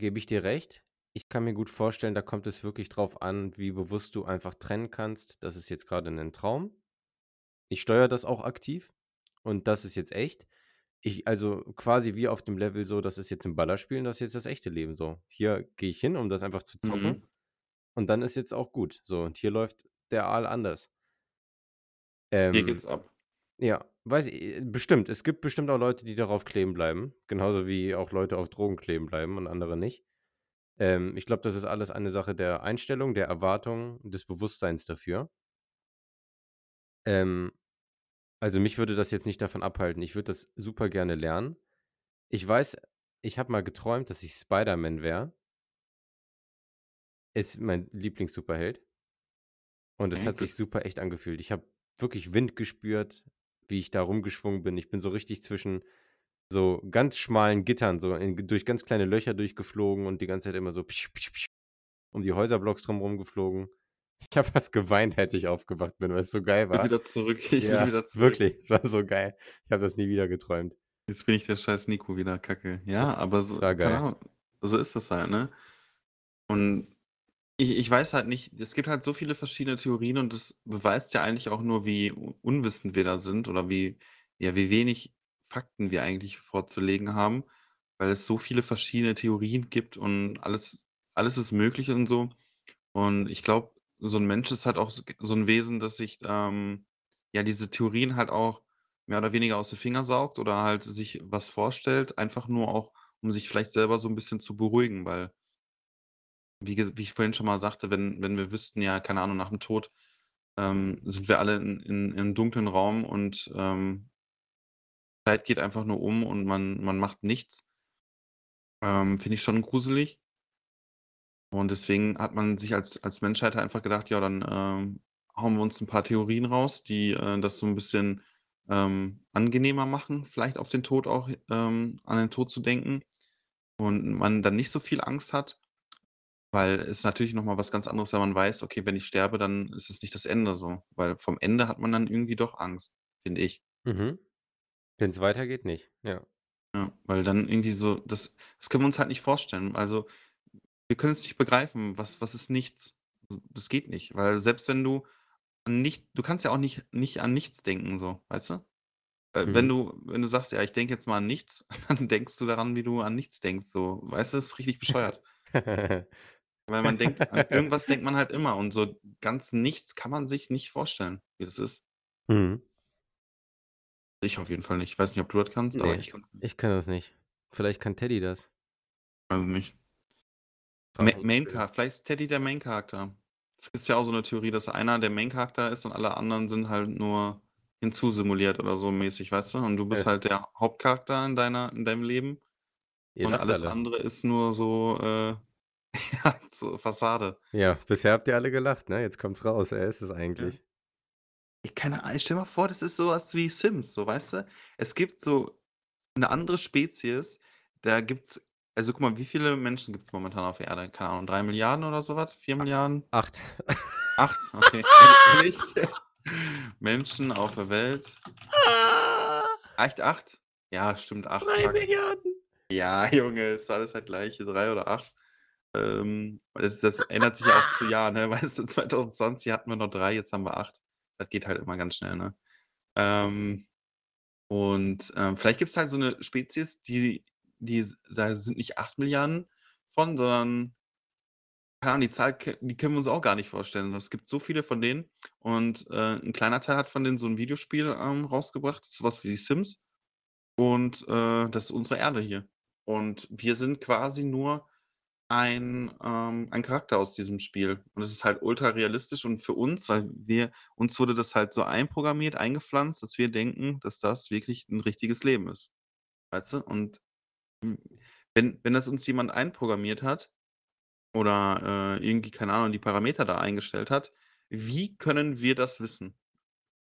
Gebe ich dir recht. Ich kann mir gut vorstellen, da kommt es wirklich drauf an, wie bewusst du einfach trennen kannst. Das ist jetzt grade 'nen Traum. Ich steuere das auch aktiv und das ist jetzt echt. Ich also quasi wie auf dem Level so, das ist jetzt 'n Ballerspiel und das ist jetzt das echte Leben so. Hier gehe ich hin, um das einfach zu zocken Mhm. und dann ist jetzt auch gut. So, und hier läuft der Aal anders. Hier Ähm, geht's ab. ja, weiß i bestimmt. Es gibt bestimmt auch Leute, die darauf kleben bleiben, genauso wie auch Leute auf Drogen kleben bleiben und andere nicht. Ähm, ich glaube, das ist alles eine Sache der Einstellung, der Erwartung, des Bewusstseins dafür. Ähm, also mich würde das jetzt nicht davon abhalten. Ich würde das super gerne lernen. Ich weiß, ich habe mal geträumt, dass ich Spider-Man wäre. Ist mein Lieblings-Superheld. Und es hat sich super echt angefühlt. Ich habe wirklich Wind gespürt, wie ich da rumgeschwungen bin. Ich bin so richtig zwischen so ganz schmalen Gittern, so in, durch ganz kleine Löcher durchgeflogen und die ganze Zeit immer so psch, psch, psch, um die Häuserblocks drumherum geflogen. Ich habe fast geweint, als ich aufgewacht bin, weil es so geil ich will war. wieder zurück. Ich Ja, wieder zurück. wirklich, es war so geil. Ich habe das nie wieder geträumt. Jetzt bin ich der scheiß Nico wieder, Kacke. Ja, Das, aber so, war. Ahnung, so ist das halt, ne? Und ich, ich weiß halt nicht, es gibt halt so viele verschiedene Theorien und das beweist ja eigentlich auch nur, wie unwissend wir da sind oder wie, ja, wie wenig Fakten wir eigentlich vorzulegen haben, weil es so viele verschiedene Theorien gibt und alles, alles ist möglich und so. Und ich glaube, so ein Mensch ist halt auch so so 'n Wesen, das sich, ähm, ja, diese Theorien halt auch mehr oder weniger aus den Finger saugt oder halt sich was vorstellt, einfach nur auch, um sich vielleicht selber so ein bisschen zu beruhigen, weil wie wie ich vorhin schon mal sagte, wenn wenn wir wüssten, ja, keine Ahnung, nach dem Tod, ähm, sind wir alle in in in 'nem dunklen Raum und, ähm, Zeit geht einfach nur um und man man macht nichts, ähm, finde ich schon gruselig. Und deswegen hat man sich als als Menschheit halt einfach gedacht: „Ja, dann, ähm, hauen wir uns ein paar Theorien raus, die, äh, das so ein bisschen, ähm, angenehmer machen, vielleicht auf den Tod auch ähm, an den Tod zu denken und man dann nicht so viel Angst hat.“ Weil es natürlich noch mal was ganz anderes, wenn man weiß: „Okay, wenn ich sterbe, dann ist es nicht das Ende so.“ Weil vom Ende hat man dann irgendwie doch Angst, finde ich. Mhm. Wenn es weitergeht, nicht. Ja. Ja, weil dann irgendwie so das das können wir uns halt nicht vorstellen. Also, wir können es nicht begreifen, was was ist nichts? Das geht nicht, weil selbst wenn du an nicht du kannst ja auch nicht nicht an nichts denken so, weißt du? Äh, wenn Mhm. du wenn du sagst: „Ja, ich denke jetzt mal an nichts“, dann denkst du daran, wie du an nichts denkst so. Weißt du, das ist richtig bescheuert. Weil man denkt an irgendwas denkt man halt immer und so ganz nichts kann man sich nicht vorstellen, wie das ist. mhm. Ich auf jeden Fall nicht. Ich weiß nicht, ob du das kannst, aber Nee, ich kann's nicht. ich kann das nicht. Vielleicht kann Teddy das. Also nicht. Main. Char vielleicht ist Teddy der Main Charakter. Es ist ja auch so 'ne Theorie, dass einer der Main Charakter ist und alle anderen sind halt nur hinzusimuliert oder so mäßig, weißt du? Und du bist Ja, halt der Hauptcharakter in deiner in deinem Leben ihr und alles alle. andere ist nur so, äh, ja, so Fassade. Ja, bisher habt ihr alle gelacht, ne? Jetzt kommt's raus. Er ist es Ja. eigentlich. Ich keine Ahnung, stell dir mal vor, das ist so was wie Sims, so, weißt du? Es gibt so 'ne andere Spezies, da gibt's also, guck mal, wie viele Menschen gibt's momentan auf der Erde? Keine Ahnung, 3.000.000.000 oder so was? 4.000.000.000? 8. 8? Okay, ehrlich? Menschen auf der Welt. Ah, Echt 8? Ja, stimmt, 8, 3 fuck. Milliarden. Ja, Junge, ist alles das Gleiche, 3 oder 8. Ähm, das das ändert sich ja auch zu Jahr, ne? Weißt du, 2020 hatten wir noch 3, jetzt haben wir 8. Das geht halt immer ganz schnell, ne? Ähm, und, ähm, vielleicht gibt's halt so 'ne Spezies, die die da sind nicht 8.000.000.000 von, sondern keine Ahnung, die Zahl die können wir uns auch gar nicht vorstellen. Es gibt so viele von denen und, äh, 'n kleiner Teil hat von denen so 'n Videospiel, ähm, rausgebracht, so was wie die Sims. Und, äh, das ist unsere Erde hier. Und wir sind quasi nur ein ähm, ein Charakter aus diesem Spiel. Und es ist halt ultra realistisch und für uns, weil wir uns wurde das halt so einprogrammiert, eingepflanzt, dass wir denken, dass das wirklich 'n richtiges Leben ist, weißt du? Und, wenn wenn das uns jemand einprogrammiert hat oder, äh, irgendwie, keine Ahnung, die Parameter da eingestellt hat, wie können wir das wissen?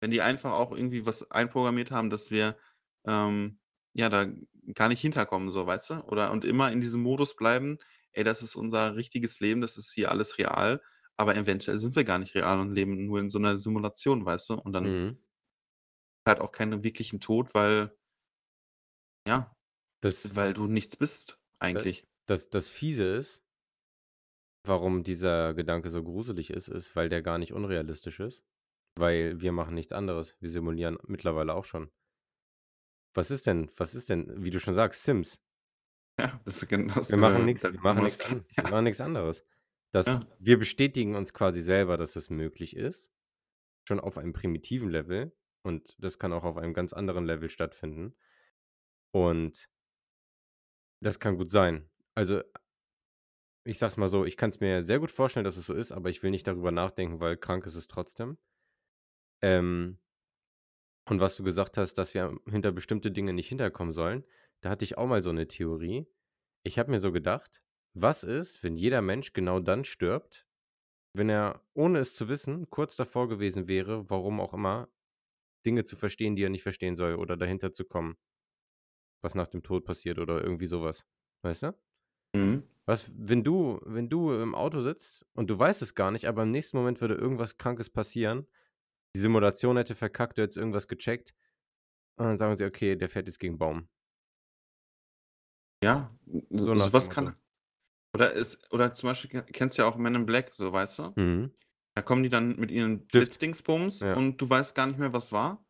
Wenn die einfach auch irgendwie was einprogrammiert haben, dass wir, ähm, ja, da gar nicht hinterkommen, so, weißt du? Oder und immer in diesem Modus bleiben: „Ey, das ist unser richtiges Leben, das ist hier alles real“, aber eventuell sind wir gar nicht real und leben nur in so 'ner Simulation, weißt du? Und dann Mhm. halt auch keinen wirklichen Tod, weil ja, Das, weil du nichts bist eigentlich. das das Fiese ist warum dieser Gedanke so gruselig ist, ist, weil der gar nicht unrealistisch ist, weil wir machen nichts anderes. Wir simulieren mittlerweile auch schon. Was ist denn was ist denn, wie du schon sagst, Sims? Ja, das ist genau das Wir machen da wir machen wir das an wir ja, machen nix anderes. Das ja. wir bestätigen uns quasi selber, dass es möglich ist, schon auf einem primitiven Level und das kann auch auf einem ganz anderen Level stattfinden. Und das kann gut sein. Also ich sag's mal so, ich kann's mir sehr gut vorstellen, dass es so ist, aber ich will nicht darüber nachdenken, weil krank ist es trotzdem. Ähm und was du gesagt hast, dass wir hinter bestimmte Dinge nicht hinterkommen sollen, da hatte ich auch mal so 'ne Theorie. Ich habe mir so gedacht: „Was ist, wenn jeder Mensch genau dann stirbt, wenn er, ohne es zu wissen, kurz davor gewesen wäre, warum auch immer, Dinge zu verstehen, die er nicht verstehen soll oder dahinter zu kommen?“ Was nach dem Tod passiert oder irgendwie so was, weißt du? Mhm. Was, wenn du wenn du im Auto sitzt und du weißt es gar nicht, aber im nächsten Moment würde irgendwas Krankes passieren. Die Simulation hätte verkackt, du hättest irgendwas gecheckt und dann sagen sie: „Okay, der fährt jetzt gegen Baum.“ Ja, So was kann oder es oder zum Beispiel ke kennst ja auch Men in Black, so, weißt du? Mhm. Da kommen die dann mit ihren. Blitzdingsbums Ja. und du weißt gar nicht mehr, was war.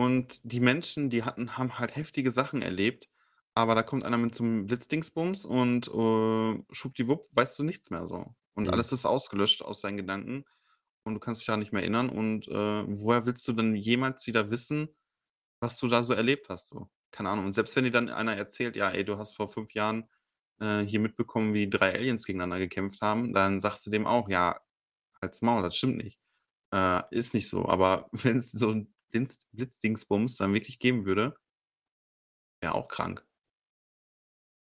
Und die Menschen, die hatten haben halt heftige Sachen erlebt, aber da kommt einer mit so 'nem Blitzdingsbums und, äh, schwuppdiwupp weißt du nichts mehr so. Und Mhm. alles ist ausgelöscht aus deinen Gedanken und du kannst dich daran nicht mehr erinnern und, äh, woher willst du denn jemals wieder wissen, was du da so erlebt hast so? Keine Ahnung. Und selbst wenn dir dann einer erzählt: „Ja, ey, du hast vor 5 Jahren, äh, hier mitbekommen, wie 3 Aliens gegeneinander gekämpft haben“, dann sagst du dem auch: „Ja, halt's Maul, das stimmt nicht.“ Äh, ist nicht so, aber wenn's so 'n Blinz Blitzdingsbums dann wirklich geben würde wäre auch krank.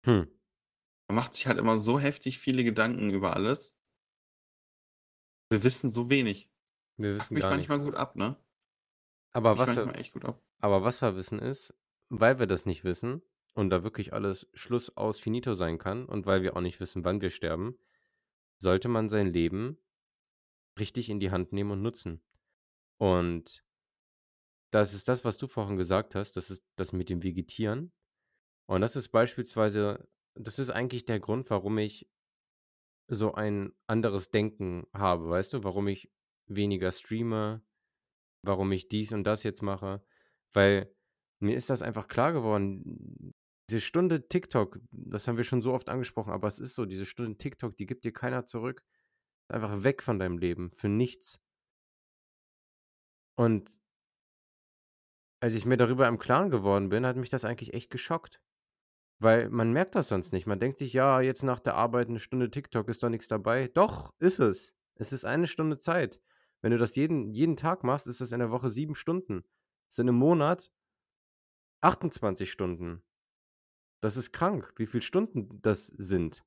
Hm. Man macht sich halt immer so heftig viele Gedanken über alles. Wir wissen so wenig. Wir wissen mich gar manchmal nichts. gut ab, ne? Aber was wir manchmal echt gut ab. aber was wir wissen ist, weil wir das nicht wissen und da wirklich alles Schluss aus finito sein kann und weil wir auch nicht wissen, wann wir sterben, sollte man sein Leben richtig in die Hand nehmen und nutzen. Und das ist das, was du vorhin gesagt hast, das ist das mit dem Vegetieren. Und das ist beispielsweise das ist eigentlich der Grund, warum ich so ein anderes Denken habe, weißt du? Warum ich weniger streame, warum ich dies und das jetzt mache, weil mir ist das einfach klar geworden. Diese Stunde TikTok, das haben wir schon so oft angesprochen, aber es ist so, diese Stunde TikTok, die gibt dir keiner zurück. Einfach weg von deinem Leben, für nichts. Und als ich mir darüber im Klaren geworden bin, hat mich das eigentlich echt geschockt. Weil man merkt das sonst nicht. Man denkt sich: „Ja, jetzt nach der Arbeit 'ne Stunde TikTok, ist doch nix dabei.“ Doch, ist es. Es ist eine Stunde Zeit. Wenn du das jeden jeden Tag machst, ist das in der Woche 7 Stunden. Sind im Monat 28 Stunden. Das ist krank, wie viel Stunden das sind.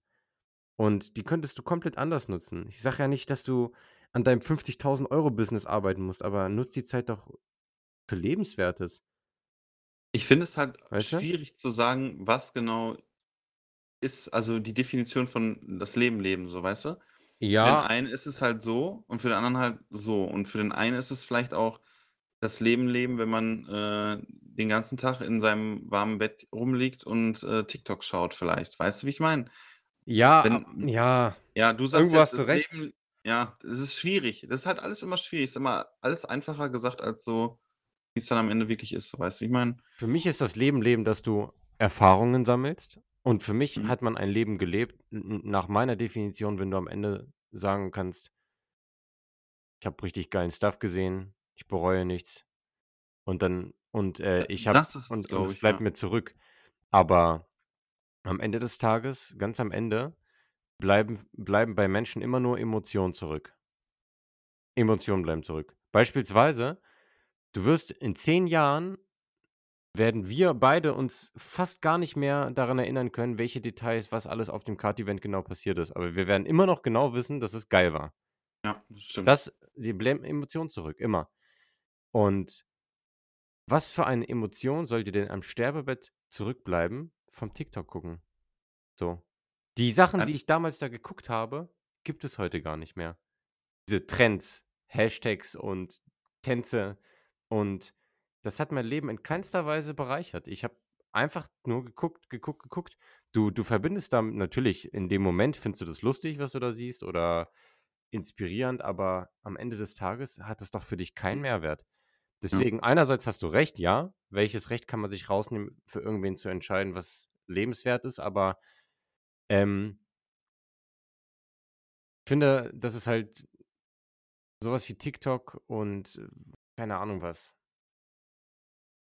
Und die könntest du komplett anders nutzen. Ich sage ja nicht, dass du an deinem 50.000 € Business arbeiten musst, aber nutz die Zeit doch für Lebenswertes. Ich finde es halt Weißt du? schwierig zu sagen, was genau ist also die Definition von das Leben leben, so, weißt du? Für den Ja. einen ist es halt so und für den anderen halt so. Und für den einen ist es vielleicht auch das Leben leben, wenn man, äh, den ganzen Tag in seinem warmen Bett rumliegt und, äh, TikTok schaut vielleicht. Weißt du, wie ich meine? Ja, ab Wenn ja, ja, du sagst irgendwo jetzt, hast du das recht. Leben ja, es ist schwierig. Das ist halt alles immer schwierig. Ist immer alles einfacher gesagt als so, wie's dann am Ende wirklich ist, weißt du, wie ich meine? Für mich ist das Leben Leben, dass du Erfahrungen sammelst. Und für mich Mhm. hat man ein Leben gelebt, nach meiner Definition, wenn du am Ende sagen kannst „Ich habe richtig geilen Stuff gesehen, ich bereue nichts.“ Und dann und, äh, ich habe es, und und es bleibt ja. mir zurück. Aber am Ende des Tages, ganz am Ende, bleiben bleiben bei Menschen immer nur Emotionen zurück. Emotionen bleiben zurück. Beispielsweise, du wirst in 10 Jahren werden wir beide uns fast gar nicht mehr daran erinnern können, welche Details, was alles auf dem Kart-Event genau passiert ist. Aber wir werden immer noch genau wissen, dass es geil war. Ja, das stimmt. Das die bleiben Emotionen zurück, immer. Und was für eine Emotion soll dir denn am Sterbebett zurückbleiben vom TikTok gucken? So. Die Sachen, die ich damals da geguckt habe, gibt es heute gar nicht mehr. Diese Trends, Hashtags und Tänze und das hat mein Leben in keinster Weise bereichert. Ich habe einfach nur geguckt, geguckt, geguckt. Du du verbindest damit natürlich in dem Moment findest du das lustig, was du da siehst oder inspirierend, aber am Ende des Tages hat es doch für dich keinen Mhm. Mehrwert. Ja. Deswegen, einerseits hast du recht, ja. Welches Recht kann man sich rausnehmen, für irgendwen zu entscheiden, was lebenswert ist, aber, ähm finde, das ist halt so was wie TikTok und keine Ahnung was.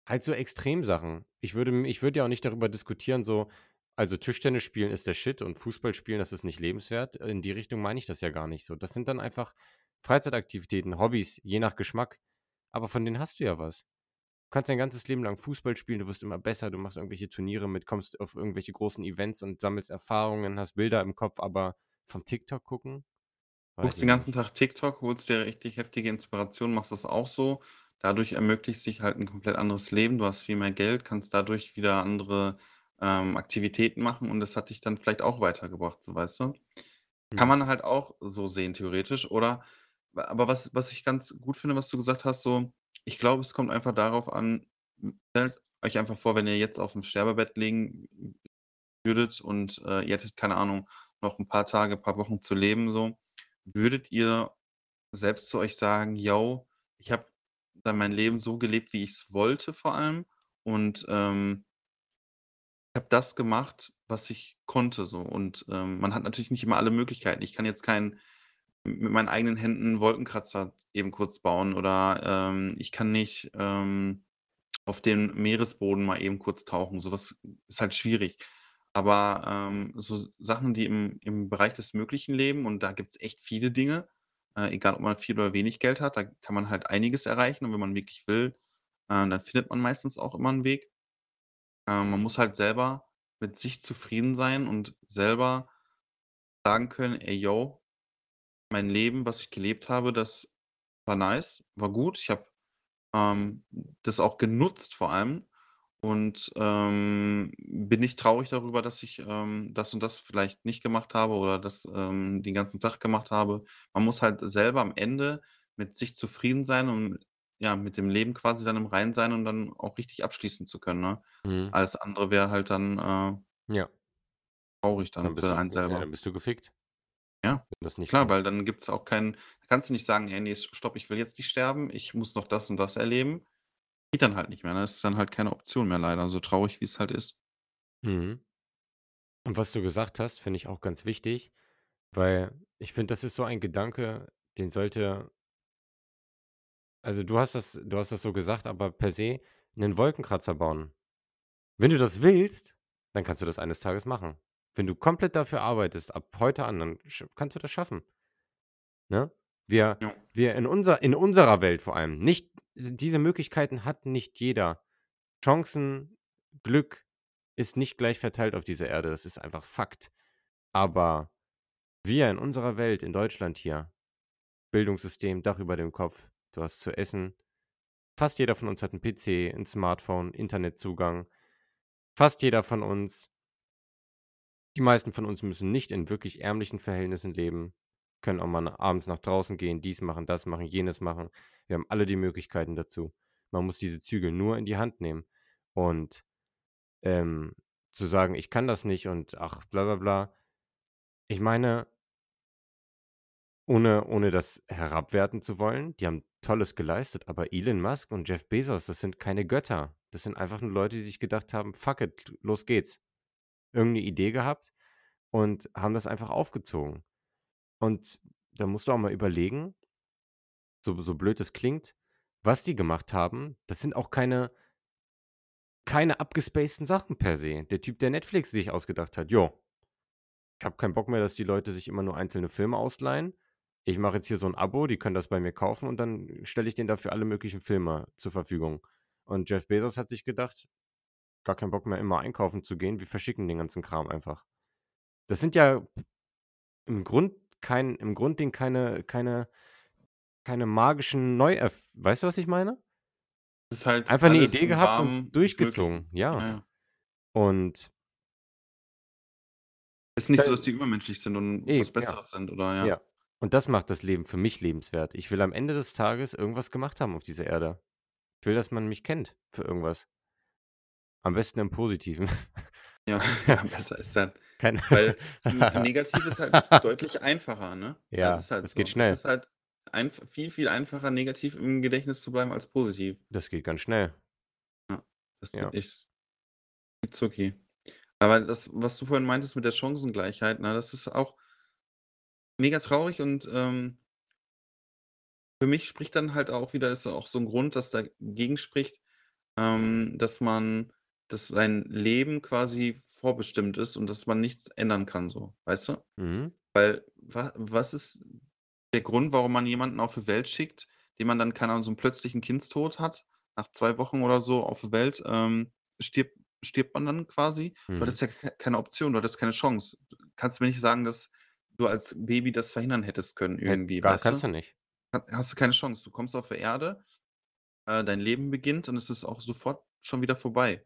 Halt so Extremsachen. Ich würde ich würde ja auch nicht darüber diskutieren, so also Tischtennis spielen ist der Shit und Fußball spielen, das ist nicht lebenswert. In die Richtung meine ich das ja gar nicht so. Das sind dann einfach Freizeitaktivitäten, Hobbys, je nach Geschmack. Aber von denen hast du ja was. Du kannst dein ganzes Leben lang Fußball spielen, du wirst immer besser, du machst irgendwelche Turniere mit, kommst auf irgendwelche großen Events und sammelst Erfahrungen, hast Bilder im Kopf, aber vom TikTok gucken? Weiß Guckst den ganzen. Tag TikTok, holst dir richtig heftige Inspiration, machst das auch so. Dadurch ermöglicht sich halt 'n komplett anderes Leben. Du hast viel mehr Geld, kannst dadurch wieder andere, ähm, Aktivitäten machen und das hat dich dann vielleicht auch weitergebracht, so, weißt du? Kann Mhm. man halt auch so sehen theoretisch oder aber was was ich ganz gut finde, was du gesagt hast, so, ich glaube, es kommt einfach darauf an stellt euch einfach vor, wenn ihr jetzt aufm Sterbebett liegen würdet und, äh, ihr hättet, keine Ahnung, noch 'n paar Tage, paar Wochen zu leben so. Würdet ihr selbst zu euch sagen: „Jo, ich habe dann mein Leben so gelebt, wie ich's wollte vor allem und, ähm“ „habe das gemacht, was ich konnte“, so. Und, ähm, man hat natürlich nicht immer alle Möglichkeiten. Ich kann jetzt keinen mit meinen eigenen Händen 'n Wolkenkratzer eben kurz bauen oder, ähm, ich kann nicht, ähm, auf den Meeresboden mal eben kurz tauchen. So was ist halt schwierig. Aber, ähm, so Sachen, die im im Bereich des Möglichen leben und da gibt's echt viele Dinge, äh, egal ob man viel oder wenig Geld hat, da kann man halt einiges erreichen und wenn man wirklich will, äh, dann findet man meistens auch immer 'n Weg. Ähm, man muss halt selber mit sich zufrieden sein und selber sagen können: „Ey, jo, mein Leben, was ich gelebt habe, das war nice, war gut. Ich habe, ähm, das auch genutzt vor allem und, ähm, bin nicht traurig darüber, dass ich, ähm, das und das vielleicht nicht gemacht habe oder das, ähm, den ganzen Tag gemacht habe.“ Man muss halt selber am Ende mit sich zufrieden sein und, ja, mit dem Leben quasi dann im Reinen sein und dann auch richtig abschließen zu können, ne? Mhm. Alles andere wäre halt dann, äh Ja. traurig Dann dann bist für du einen ja, selber. dann bist du gefickt Ja, wenn du's nicht klar, weil dann gibt's auch keinen da kannst du nicht sagen: „Ey, ne, stopp, ich will jetzt nicht sterben. Ich muss noch das und das erleben.“ Geht dann halt nicht mehr, ne? Das ist dann halt keine Option mehr leider, so traurig wie's halt ist. Mhm. Und was du gesagt hast, finde ich auch ganz wichtig, weil ich finde, das ist so ein Gedanke, den sollte also, du hast das du hast das so gesagt, aber per se 'nen Wolkenkratzer bauen. Wenn du das willst, dann kannst du das eines Tages machen. Wenn du komplett dafür arbeitest, ab heute an, dann kannst du das schaffen. Ne? Wir Ja. wir in unser in unserer Welt vor allem, nicht diese Möglichkeiten hat nicht jeder. Chancen, Glück ist nicht gleich verteilt auf dieser Erde, das ist einfach Fakt. Aber wir in unserer Welt, in Deutschland hier, Bildungssystem, Dach über dem Kopf, du hast zu essen. Fast jeder von uns hat 'n PC, 'n Smartphone, Internetzugang. Fast jeder von uns die meisten von uns müssen nicht in wirklich ärmlichen Verhältnissen leben, können auch mal abends nach draußen gehen, dies machen, das machen, jenes machen. Wir haben alle die Möglichkeiten dazu. Man muss diese Zügel nur in die Hand nehmen. Und, ähm, zu sagen: „Ich kann das nicht“ und ach, bla bla bla. Ich meine ohne ohne das herabwerten zu wollen, die haben Tolles geleistet, aber Elon Musk und Jeff Bezos, das sind keine Götter. Das sind einfach nur Leute, die sich gedacht haben: „Fuck it, los geht's.“ Irgend 'ne Idee gehabt und haben das einfach aufgezogen. Und da musst du auch mal überlegen so so blöd es klingt, was die gemacht haben, das sind auch keine keine abgespaceden Sachen per se. Der Typ, der Netflix sich ausgedacht hat: „Jo ich habe keinen Bock mehr, dass die Leute sich immer nur einzelne Filme ausleihen. Ich mache jetzt hier so 'n Abo, die können das bei mir kaufen und dann stelle ich denen dafür alle möglichen Filme zur Verfügung.“ Und Jeff Bezos hat sich gedacht: „Gar keinen Bock mehr, immer einkaufen zu gehen. Wir verschicken den ganzen Kram einfach.“ Das sind ja im Grund kein im Grundding keine keine keine magischen Neuerf weißt du, was ich meine? Ist halt Einfach 'ne alles Idee gehabt und durchgezogen, ja. Ja. Und Ist nicht so, dass die übermenschlich sind und was Eben, ja. Besseres sind oder ja. Ja. Und das macht das Leben für mich lebenswert. Ich will am Ende des Tages irgendwas gemacht haben auf dieser Erde. Ich will, dass man mich kennt für irgendwas. Am besten im Positiven. Ja, ja, besser ist dann Kein weil negativ ist halt deutlich einfacher, ne? Das Ja, ist halt das geht so. Es schnell. ist halt einf viel, viel einfacher, negativ im Gedächtnis zu bleiben als positiv. Das geht ganz schnell. Ja, das Ja. geht echt ruckzucki. Aber das, was du vorhin meintest mit der Chancengleichheit, ne, das ist auch mega traurig und, ähm für mich spricht dann halt auch wieder ist auch so 'n Grund, das dagegen spricht, ähm, dass man dass sein Leben quasi vorbestimmt ist und dass man nichts ändern kann so, weißt du? Mhm. Weil wa was ist der Grund, warum man jemanden auf die Welt schickt, den man dann, keine Ahnung, so 'n plötzlichen Kindstod hat, nach 2 Wochen oder so auf der Welt, ähm, stirbt stirbt man dann quasi. Du Mhm. hattest ja keine Option, du hattest keine Chance. Du kannst mir nicht sagen, dass du als Baby das verhindern hättest können Ne, irgendwie, gar weißt kannst du? du nicht. Ha hast du keine Chance. Du kommst auf die Erde, äh, dein Leben beginnt und es ist auch sofort schon wieder vorbei.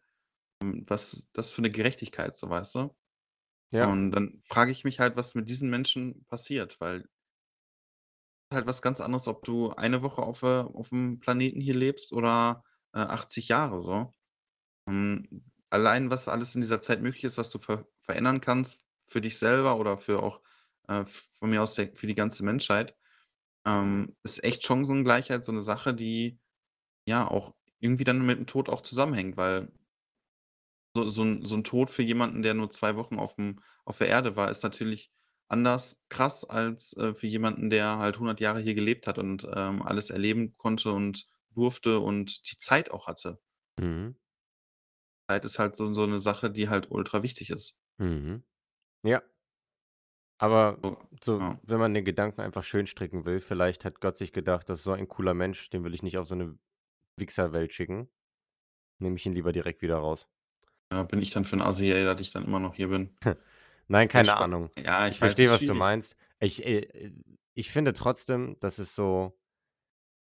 Hm, was ist das für 'ne Gerechtigkeit so, weißt du? Ja. Und dann frage ich mich halt, was mit diesen Menschen passiert, weil halt was ganz anderes, ob du eine Woche auf äh, auf'm Planeten hier lebst oder, äh, 80 Jahre so. Hm, allein, was alles in dieser Zeit möglich ist, was du ver verändern kannst für dich selber oder für auch, äh, v von mir aus der für die ganze Menschheit, ähm, ist echt Chancengleichheit so 'ne Sache, die, ja, auch irgendwie dann mit dem Tod auch zusammenhängt, weil so so 'n so 'n Tod für jemanden, der nur 2 Wochen auf'm auf der Erde war, ist natürlich anders krass als, äh, für jemanden, der halt 100 Jahre hier gelebt hat und, ähm, alles erleben konnte und durfte und die Zeit auch hatte. Mhm. Zeit ist halt so so 'ne Sache, die halt ultra wichtig ist. Mhm. Ja. Aber So, ja. wenn man den Gedanken einfach schön stricken will, vielleicht hat Gott sich gedacht: „Das ist so ein cooler Mensch, den will ich nicht auf so 'ne Wichserwelt schicken. Nehme ich ihn lieber direkt wieder raus.“ Ja, bin ich dann für 'n Assi, ey, dass ich dann immer noch hier bin? Nein, Ne, keine Spa Ahnung. ja, Ich ich verstehe, was du meinst. Ich, äh, ich finde trotzdem, dass es so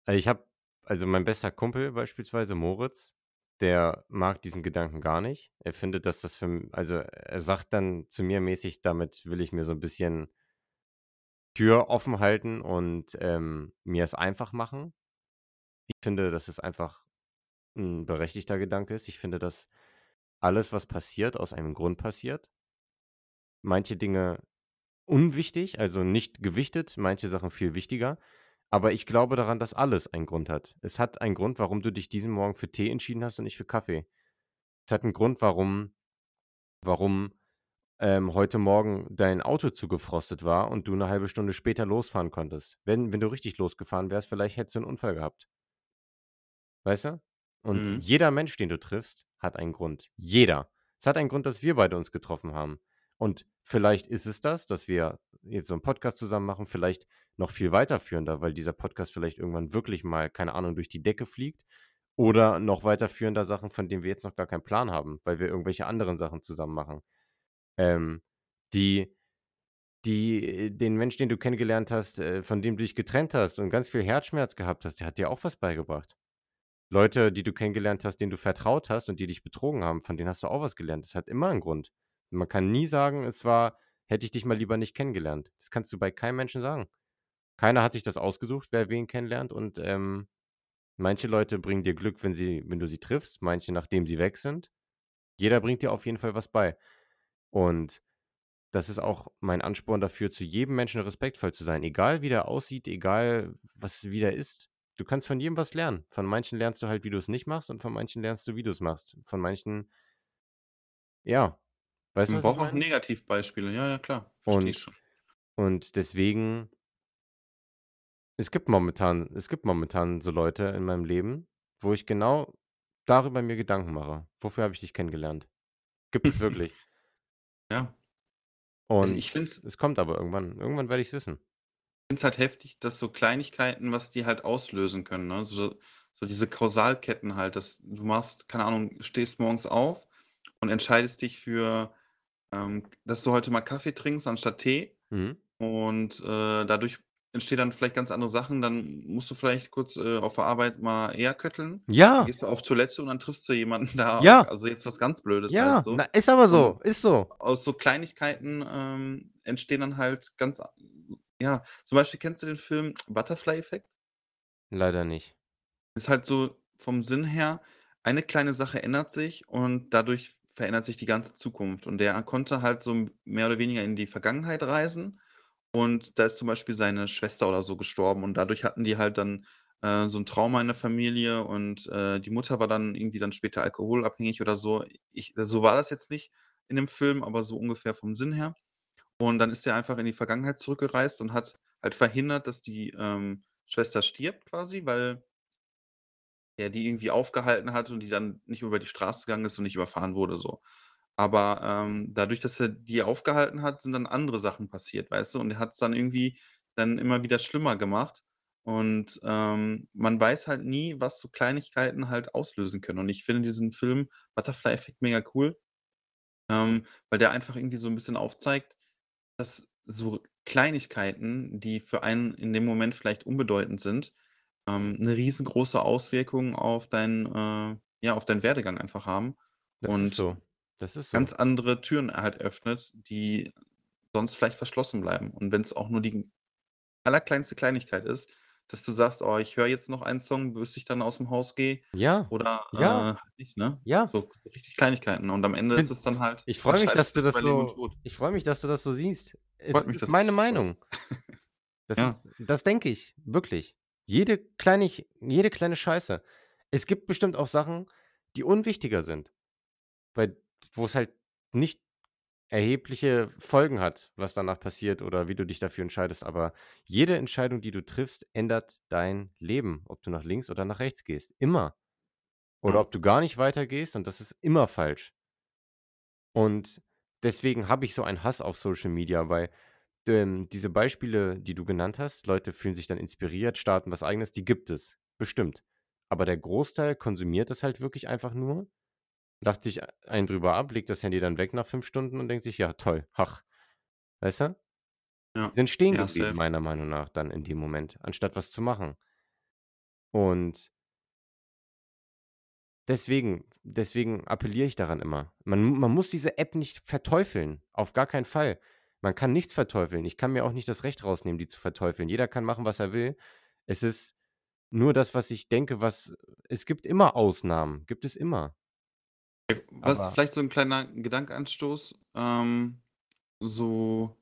äh, ich habe also, mein bester Kumpel beispielsweise, Moritz, der mag diesen Gedanken gar nicht. Er findet, dass das für also, er sagt dann zu mir mäßig: „Damit will ich mir so 'n bisschen Tür offen halten und, ähm, mir es einfach machen.“ Ich finde, dass es einfach 'n berechtigter Gedanke ist. Ich finde, dass alles, was passiert, aus einem Grund passiert. Manche Dinge unwichtig, also, nicht gewichtet, manche Sachen viel wichtiger. Aber ich glaube daran, dass alles einen Grund hat. Es hat einen Grund, warum du dich diesen Morgen für Tee entschieden hast und nicht für Kaffee. Es hat 'n Grund, warum warum, ähm, heute Morgen dein Auto zugefrostet war und du 'ne 1/2 Stunde später losfahren konntest. Wenn wenn du richtig losgefahren wärst, vielleicht hättest du 'n Unfall gehabt. Weißt du? Und Mhm. jeder Mensch, den du triffst, hat einen Grund. Jeder. Es hat einen Grund, dass wir beide uns getroffen haben. Und vielleicht ist es das, dass wir jetzt so 'n Podcast zusammen machen, vielleicht noch viel weiterführender, weil dieser Podcast vielleicht irgendwann wirklich mal, keine Ahnung, durch die Decke fliegt oder noch weiterführender Sachen, von denen wir jetzt noch gar keinen Plan haben, weil wir irgendwelche anderen Sachen zusammen machen. Ähm, die die den Mensch, den du kennengelernt hast, äh, von dem du dich getrennt hast und ganz viel Herzschmerz gehabt hast, der hat dir auch was beigebracht. Leute, die du kennengelernt hast, denen du vertraut hast und die dich betrogen haben, von denen hast du auch was gelernt. Das hat immer 'n Grund. Man kann nie sagen: „Es war hätte ich dich mal lieber nicht kennengelernt.“ Das kannst du bei keinem Menschen sagen. Keiner hat sich das ausgesucht, wer wen kennenlernt und, ähm, manche Leute bringen dir Glück, wenn sie wenn du sie triffst, manche, nachdem sie weg sind. Jeder bringt dir auf jeden Fall was bei. Und das ist auch mein Ansporn dafür, zu jedem Menschen respektvoll zu sein, egal wie der aussieht, egal was wie der ist. Du kannst von jedem was lernen. Von manchen lernst du halt, wie du's nicht machst und von manchen lernst du, wie du's machst. Von manchen ja. Weißt du, Man ich braucht auch? Negativbeispiele. Ja, ja, klar, verstehe ich Und schon. und deswegen es gibt momentan es gibt momentan so Leute in meinem Leben, wo ich genau darüber mir Gedanken mache: „Wofür habe ich dich kennengelernt?“ Gibt es wirklich. Ja. Also, ich finde Und es es kommt aber irgendwann. Irgendwann werde ich's wissen. Finde es halt heftig, dass so Kleinigkeiten, was die halt auslösen können, ne? So so diese Kausalketten halt, dass du machst keine Ahnung, stehst morgens auf und entscheidest dich für, ähm dass du heute mal Kaffee trinkst anstatt Tee. Mhm. Und, äh, dadurch entstehen dann vielleicht ganz andere Sachen. Dann musst du vielleicht kurz, äh, auf der Arbeit mal eher kötteln. Dann Ja! gehst du auf Toilette und dann triffst du jemanden da. Ja! Also, jetzt was ganz Blödes halt Ja! Na, so. ist aber Und so, ist so. aus so Kleinigkeiten, ähm, entstehen dann halt ganz ja, zum Beispiel kennst du den Film Butterfly-Effekt? Leider nicht. Ist halt so vom Sinn her, eine kleine Sache ändert sich und dadurch verändert sich die ganze Zukunft. Und der konnte halt so mehr oder weniger in die Vergangenheit reisen und da ist zum Beispiel seine Schwester oder so gestorben und dadurch hatten die halt dann, äh, so 'n Trauma in der Familie und, äh, die Mutter war dann irgendwie dann später alkoholabhängig oder so. Ich so war das jetzt nicht in dem Film, aber so ungefähr vom Sinn her. Und dann ist der einfach in die Vergangenheit zurückgereist und hat halt verhindert, dass die, ähm, Schwester stirbt quasi, weil er die irgendwie aufgehalten hat und die dann nicht über die Straße gegangen ist und nicht überfahren wurde so. Aber, ähm, dadurch, dass er die aufgehalten hat, sind dann andere Sachen passiert, weißt du? Und er hat's dann irgendwie dann immer wieder schlimmer gemacht. Und, ähm, man weiß halt nie, was so Kleinigkeiten halt auslösen können. Und ich finde diesen Film Butterfly Effect mega cool, ähm, weil der einfach irgendwie so 'n bisschen aufzeigt, dass so Kleinigkeiten, die für einen in dem Moment vielleicht unbedeutend sind, ähm, 'ne riesengroße Auswirkung auf deinen äh, ja, auf deinen Werdegang einfach haben Das ist und so. Das ist so. ganz andere Türen halt öffnet, die sonst vielleicht verschlossen bleiben. Und wenn's auch nur die allerkleinste Kleinigkeit ist, dass du sagst: „Oh, ich höre jetzt noch einen Song, bis ich dann aus'm Haus gehe“ Ja, oder, ja, äh, halt nicht, ne? ja. So so richtig Kleinigkeiten. Und am Ende ist es dann halt ich freue mich, dass du das über Leben und so Tod. ich freue mich, dass du das so siehst. Es Freut mich, ist dass es meine. Meinung. Das Ja. ist das denke ich, wirklich. Jede kleinig jede kleine Scheiße. Es gibt bestimmt auch Sachen, die unwichtiger sind, bei wo's halt nicht erhebliche Folgen hat, was danach passiert oder wie du dich dafür entscheidest. Aber jede Entscheidung, die du triffst, ändert dein Leben, ob du nach links oder nach rechts gehst, immer. Oder ob du gar nicht weitergehst und das ist immer falsch. Und deswegen habe ich so einen Hass auf Social Media, weil, ähm, diese Beispiele, die du genannt hast, Leute fühlen sich dann inspiriert, starten was Eigenes, die gibt es, bestimmt. Aber der Großteil konsumiert das halt wirklich einfach nur, lacht sich einen drüber ab, legt das Handy dann weg nach 5 Stunden und denkt sich: „Ja, toll, hach.“ Weißt du? Ja. Sind stehen Ja, geblieben, meiner Meinung nach dann in dem Moment, anstatt was zu machen. Und deswegen deswegen appelliere ich daran immer. Man man muss diese App nicht verteufeln, auf gar keinen Fall. Man kann nichts verteufeln. Ich kann mir auch nicht das Recht rausnehmen, die zu verteufeln. Jeder kann machen, was er will. Es ist nur das, was ich denke, was es gibt immer Ausnahmen, gibt es immer. Was Aber vielleicht so 'n kleiner Gedankenanstoß, ähm, so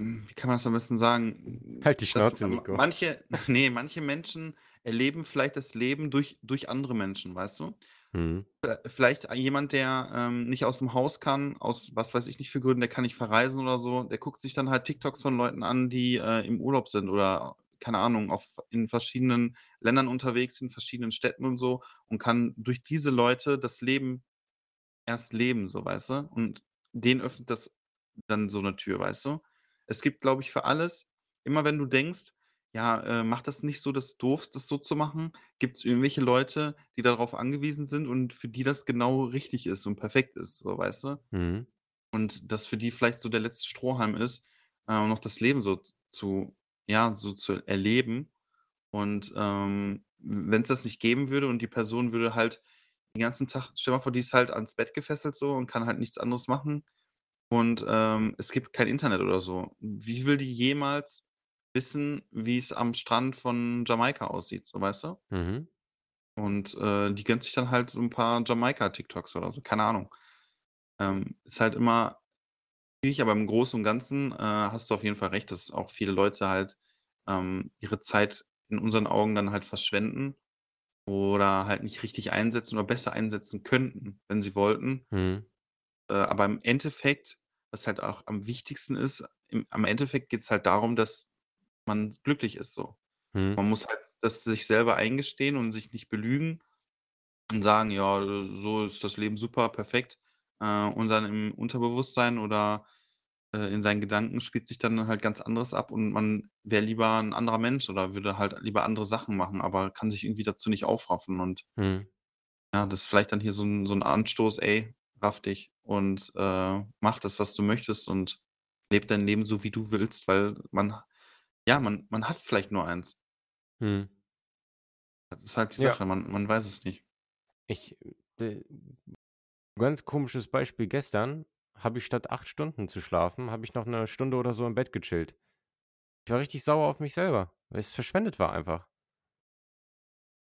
hm, wie kann man das am besten sagen? Halt die Dass Schnauze, ma Nico. manche ne, manche Menschen erleben vielleicht das Leben durch durch andere Menschen, weißt du? Mhm. Äh, vielleicht jemand, der, ähm, nicht aus'm Haus kann, aus was weiß ich nicht für Gründen, der kann nicht verreisen oder so, der guckt sich dann halt TikToks von Leuten an, die, äh, im Urlaub sind oder, keine Ahnung, auf in verschiedenen Ländern unterwegs sind, verschiedenen Städten und so und kann durch diese Leute das Leben erst leben, so, weißt du? Und denen öffnet das dann so 'ne Tür, weißt du? Es gibt, glaube ich, für alles immer wenn du denkst: „Ja, äh, mach das nicht so, das ist doof, das so zu machen“, gibt's irgendwelche Leute, die darauf angewiesen sind und für die das genau richtig ist und perfekt ist, so, weißt du? Mhm. Und das für die vielleicht so der letzte Strohhalm ist, äh, noch das Leben so zu ja, so zu erleben. Und, ähm, w wenn's das nicht geben würde und die Person würde halt den ganzen Tag stell mal vor, die ist halt ans Bett gefesselt so und kann halt nichts anderes machen und, ähm, es gibt kein Internet oder so. Wie will die jemals wissen, wie's am Strand von Jamaika aussieht, so, weißt du? Mhm. Und, äh, die gönnt sich dann halt so 'n paar Jamaika-TikToks oder so, keine Ahnung. Ähm, ist halt immer schwierig, aber im Großen und Ganzen, äh, hast du auf jeden Fall recht, dass auch viele Leute halt, ähm, ihre Zeit in unseren Augen dann halt verschwenden oder halt nicht richtig einsetzen oder besser einsetzen könnten, wenn sie wollten. Mhm. Äh, aber im Endeffekt, was halt auch am wichtigsten ist, im am Endeffekt geht's halt darum, dass man glücklich ist so. Mhm. Man muss halt das sich selber eingestehen und sich nicht belügen und sagen: „Ja, so ist das Leben super, perfekt.“ Äh, und dann im Unterbewusstsein oder, äh, in seinen Gedanken spielt sich dann halt ganz anderes ab und man wäre lieber 'n anderer Mensch oder würde halt lieber andere Sachen machen, aber kann sich irgendwie dazu nicht aufraffen und Mhm. ja, das ist vielleicht dann hier so 'n so 'n Anstoß: „Ey, raff dich und, äh, mach das, was du möchtest und lebe dein Leben so, wie du willst“, weil man ja, man man hat vielleicht nur eins. Mhm. Das ist halt die Ja. Sache, man man weiß es nicht. Ich äh, ganz komisches Beispiel, gestern habe ich statt 8 Stunden zu schlafen, habe ich noch 'ne Stunde oder so im Bett gechillt. Ich war richtig sauer auf mich selber, weil es verschwendet war einfach.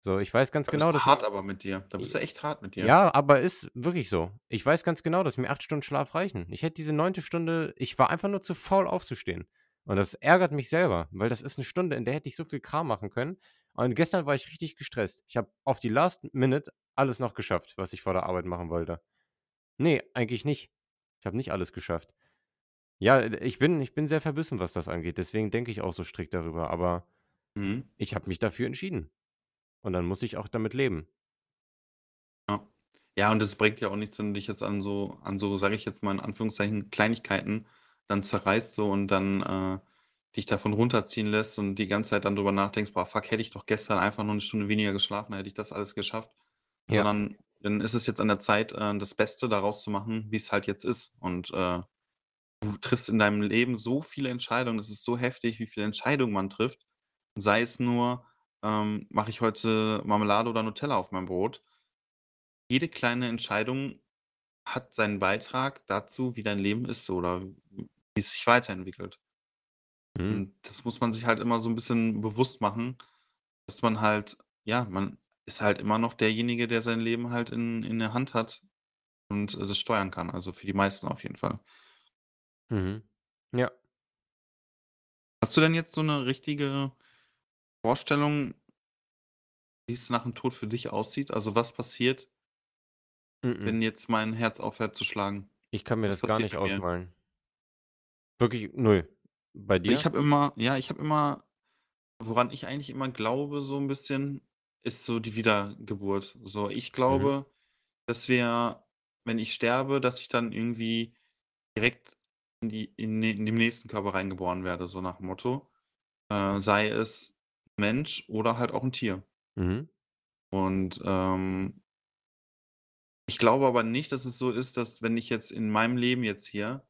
So, ich weiß ganz Da bist genau, du dass hart aber mit dir. Da bist du echt hart mit dir. ja, aber ist wirklich so. Ich weiß ganz genau, dass mir 8 Stunden Schlaf reichen. Ich hätte diese 9. Stunde ich war einfach nur zu faul aufzustehen. Und das ärgert mich selber, weil das ist 'ne Stunde, in der hätte ich so viel Kram machen können. Und gestern war ich richtig gestresst. Ich habe auf die Last Minute alles noch geschafft, was ich vor der Arbeit machen wollte. Ne, eigentlich nicht. Ich habe nicht alles geschafft. Ja, äh, ich bin ich bin sehr verbissen, was das angeht, deswegen denke ich auch so strikt darüber, aber Mhm. ich habe mich dafür entschieden. Und dann muss ich auch damit leben. Ja. Ja, und das bringt ja auch nichts, wenn du dich jetzt an so an so, sage ich jetzt mal in Anführungszeichen, Kleinigkeiten dann zerreißt so und dann, äh, dich davon runterziehen lässt und die ganze Zeit dann drüber nachdenkst: „Boah, fuck, hätte ich doch gestern einfach nur 'ne Stunde weniger geschlafen, dann hätte ich das alles geschafft.“ Ja. Sondern dann ist es jetzt an der Zeit, äh, das Beste daraus zu machen, wie's halt jetzt ist. Und, äh, du triffst in deinem Leben so viele Entscheidungen. Es ist so heftig, wie viele Entscheidungen man trifft. Sei es nur, ähm, mache ich heute Marmelade oder Nutella auf mein Brot? Jede kleine Entscheidung hat seinen Beitrag dazu, wie dein Leben ist oder wie es sich weiterentwickelt. Mhm. Und das muss man sich halt immer so 'n bisschen bewusst machen, dass man halt ja, man ist halt immer noch derjenige, der sein Leben halt in in der Hand hat und, äh, das steuern kann, also für die meisten auf jeden Fall. Mhm. Ja. Hast du denn jetzt so 'ne richtige Vorstellung wie's nach dem Tod für dich aussieht? Also, was passiert Mh-mh. wenn jetzt mein Herz aufhört zu schlagen? Ich kann mir Was das gar nicht ausmalen. Wirklich 0. Bei Ich dir? habe immer ja, ich habe immer woran ich eigentlich immer glaube so 'n bisschen, ist so die Wiedergeburt. So, ich Mhm. glaube, dass wir wenn ich sterbe, dass ich dann irgendwie direkt in die in den in den nächsten Körper reingeboren werde, so nach dem Motto. Äh, sei es Mensch oder halt auch 'n Tier. Mhm. Und, ähm ich glaube aber nicht, dass es so ist, dass wenn ich jetzt in meinem Leben jetzt hier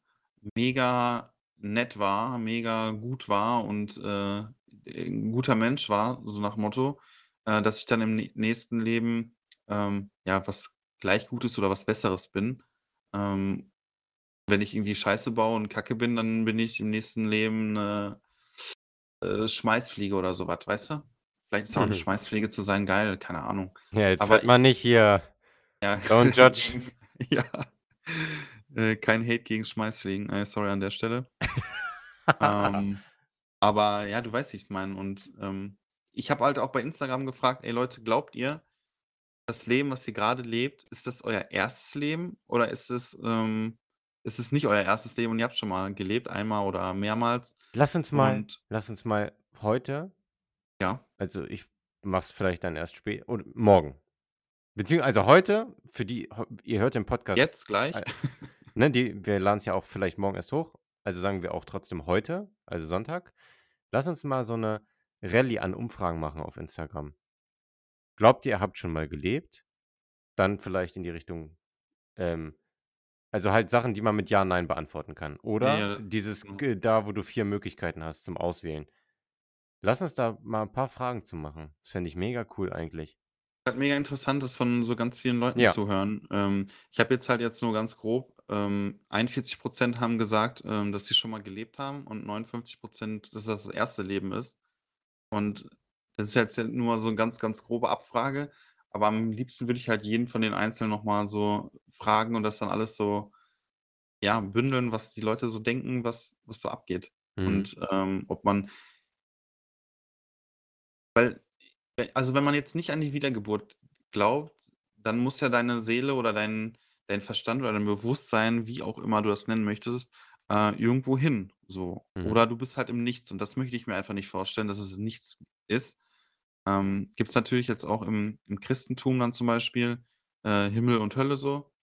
mega nett war, mega gut war und, äh, 'n guter Mensch war, so nach Motto, äh, dass ich dann im nä nächsten Leben, ähm, ja, was gleich Gutes oder was Besseres bin. Ähm, wenn ich irgendwie Scheiße baue und Kacke bin, dann bin ich im nächsten Leben 'ne, äh, Schmeißfliege oder so was, weißt du? Vielleicht ist auch 'ne Schmeißfliege zu sein geil, keine Ahnung. Ja, jetzt Aber wird ich mal nicht hier Ja, don't judge. ja. Äh, kein Hate gegen Schmeißfliegen, äh, sorry an der Stelle. Ähm, aber ja, du weißt, wie ich's meine. Und, ähm, ich habe halt auch bei Instagram gefragt: „Ey Leute, glaubt ihr, das Leben, was ihr grade lebt, ist das euer 1. Leben oder ist es, ähm ist es nicht euer 1. Leben und ihr habt schon mal gelebt, einmal oder mehrmals?“ Lass uns mal Und lass uns mal heute Ja. also, ich mache es vielleicht dann erst spä oder morgen. Beziehungs also, heute für die ihr hört den Podcast, Jetzt gleich? äh, ne, die wir laden's ja auch vielleicht morgen erst hoch. Also, sagen wir auch trotzdem heute, also, Sonntag. Lass uns mal so 'ne Rallye an Umfragen machen auf Instagram. Glaubt ihr, ihr habt schon mal gelebt? Dann vielleicht in die Richtung, ähm also, halt Sachen, die man mit Ja, Nein beantworten kann. Ja, Oder ja. dieses Mhm. g da, wo du 4 Möglichkeiten hast zum Auswählen. Lass uns da mal 'n paar Fragen zu machen. Das fände ich mega cool eigentlich. Halt mega interessant, das von so ganz vielen Leuten Ja. zu hören. Ähm, ich habe jetzt halt jetzt nur ganz grob, ähm 41 % haben gesagt, ähm, dass sie schon mal gelebt haben und 59 %, dass das das 1. Leben ist. Und das ist jetzt nur so 'n ganz, ganz grobe Abfrage, aber am liebsten würde ich halt jeden von den Einzelnen noch mal so fragen und das dann alles so, ja, bündeln, was die Leute so denken, was was so abgeht. Mhm. Und, ähm, ob man Weil we also, wenn man jetzt nicht an die Wiedergeburt glaubt, dann muss ja deine Seele oder dein dein Verstand oder dein Bewusstsein, wie auch immer du das nennen möchtest, äh, irgendwo hin, so. Mhm. Oder du bist halt im Nichts und das möchte ich mir einfach nicht vorstellen, dass es nichts ist. Ähm, gibt's natürlich jetzt auch im im Christentum dann zum Beispiel, äh, Himmel und Hölle so.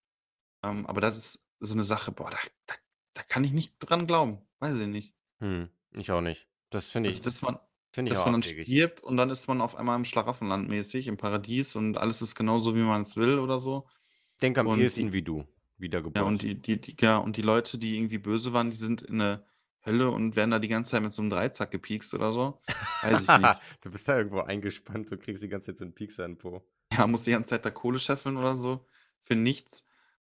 Ähm, aber das ist so 'ne Sache, boah, da da da kann ich nicht dran glauben. Weiß ich nicht. Mhm. Ich auch nicht. Das finde Also, ich dass man ich dass man dann abwegig. stirbt und dann ist man auf einmal im Schlaraffenland mäßig im Paradies und alles ist genauso, wie man's will oder so. Denke am Und ehesten wie du, Ja, und die die die ja, und die Leute, die irgendwie böse waren, die sind in der Hölle und werden da die ganze Zeit mit so 'nem Dreizack gepiekst oder so. Weiß ich nicht. Du bist da irgendwo eingespannt und kriegst die ganze Zeit so 'n Piekser in Po. Ja, musst die ganze Zeit da Kohle scheffeln oder so für nichts.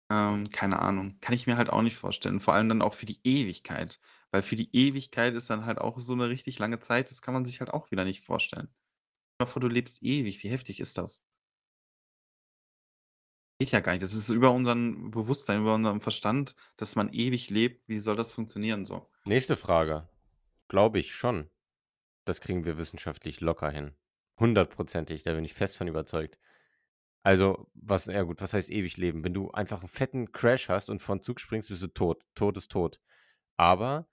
Ähm, keine Ahnung. Kann ich mir halt auch nicht vorstellen. Vor allem dann auch für die Ewigkeit. Weil für die Ewigkeit ist dann halt auch so 'ne richtig lange Zeit, das kann man sich halt auch wieder nicht vorstellen. Stell dir vor, du lebst ewig, wie heftig ist das? Geht ja gar nicht. Das ist über unseren Bewusstsein, über unseren Verstand, dass man ewig lebt. Wie soll das funktionieren so? Nächste Frage. Glaube ich schon. Das kriegen wir wissenschaftlich locker hin. Hundertprozentig, da bin ich fest von überzeugt. Also, was ja gut, was heißt ewig leben? Wenn du einfach 'n fetten Crash hast und vor 'n Zug springst, bist du tot. Tot ist tot. Aber,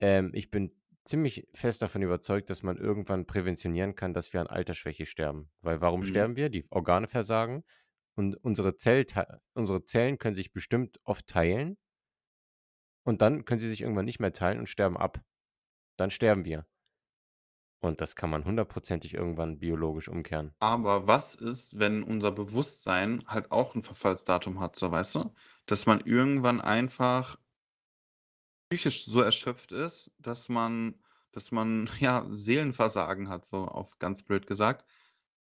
ähm, ich bin ziemlich fest davon überzeugt, dass man irgendwann präventionieren kann, dass wir an Altersschwäche sterben. Weil warum Mhm. sterben wir? Die Organe versagen. Und unsere Zelltei unsere Zellen können sich bestimmt oft teilen und dann können sie sich irgendwann nicht mehr teilen und sterben ab. Dann sterben wir. Und das kann man hundertprozentig irgendwann biologisch umkehren. Aber was ist, wenn unser Bewusstsein halt auch 'n Verfallsdatum hat, so, weißt du? Dass man irgendwann einfach psychisch so erschöpft ist, dass man dass man, ja, Seelenversagen hat, so auf ganz blöd gesagt.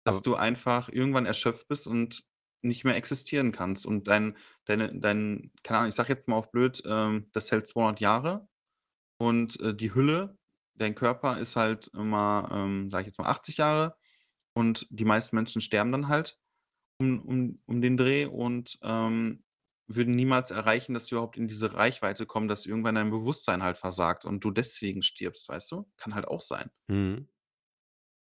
Dass Aber du einfach irgendwann erschöpft bist und nicht mehr existieren kannst und dein deine dein keine Ahnung, ich sage jetzt mal auf blöd, ähm, das hält 200 Jahre und, äh, die Hülle dein Körper ist halt immer, ähm, sage ich jetzt mal 80 Jahre und die meisten Menschen sterben dann halt um um um den Dreh und, ähm, würden niemals erreichen, dass sie überhaupt in diese Reichweite kommen, dass irgendwann dein Bewusstsein halt versagt und du deswegen stirbst, weißt du? Kann halt auch sein. Mhm.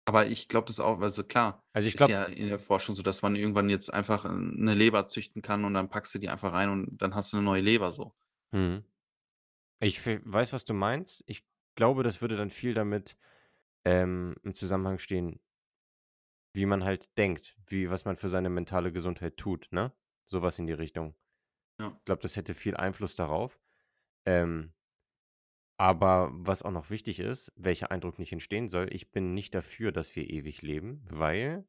Aber ich glaube das auch also klar, Also, ich ist glaube ja in der Forschung so, dass man irgendwann jetzt einfach, äh, 'ne Leber züchten kann und dann packst du die einfach rein und dann hast du 'ne neue Leber so. Mhm. Ich weiß, was du meinst. Ich glaube, das würde dann viel damit, ähm, im Zusammenhang stehen wie man halt denkt, wie was man für seine mentale Gesundheit tut, ne? So was in die Richtung. Ja. Ich glaube, das hätte viel Einfluss darauf. Ähm aber was auch noch wichtig ist, welcher Eindruck nicht entstehen soll, ich bin nicht dafür, dass wir ewig leben, weil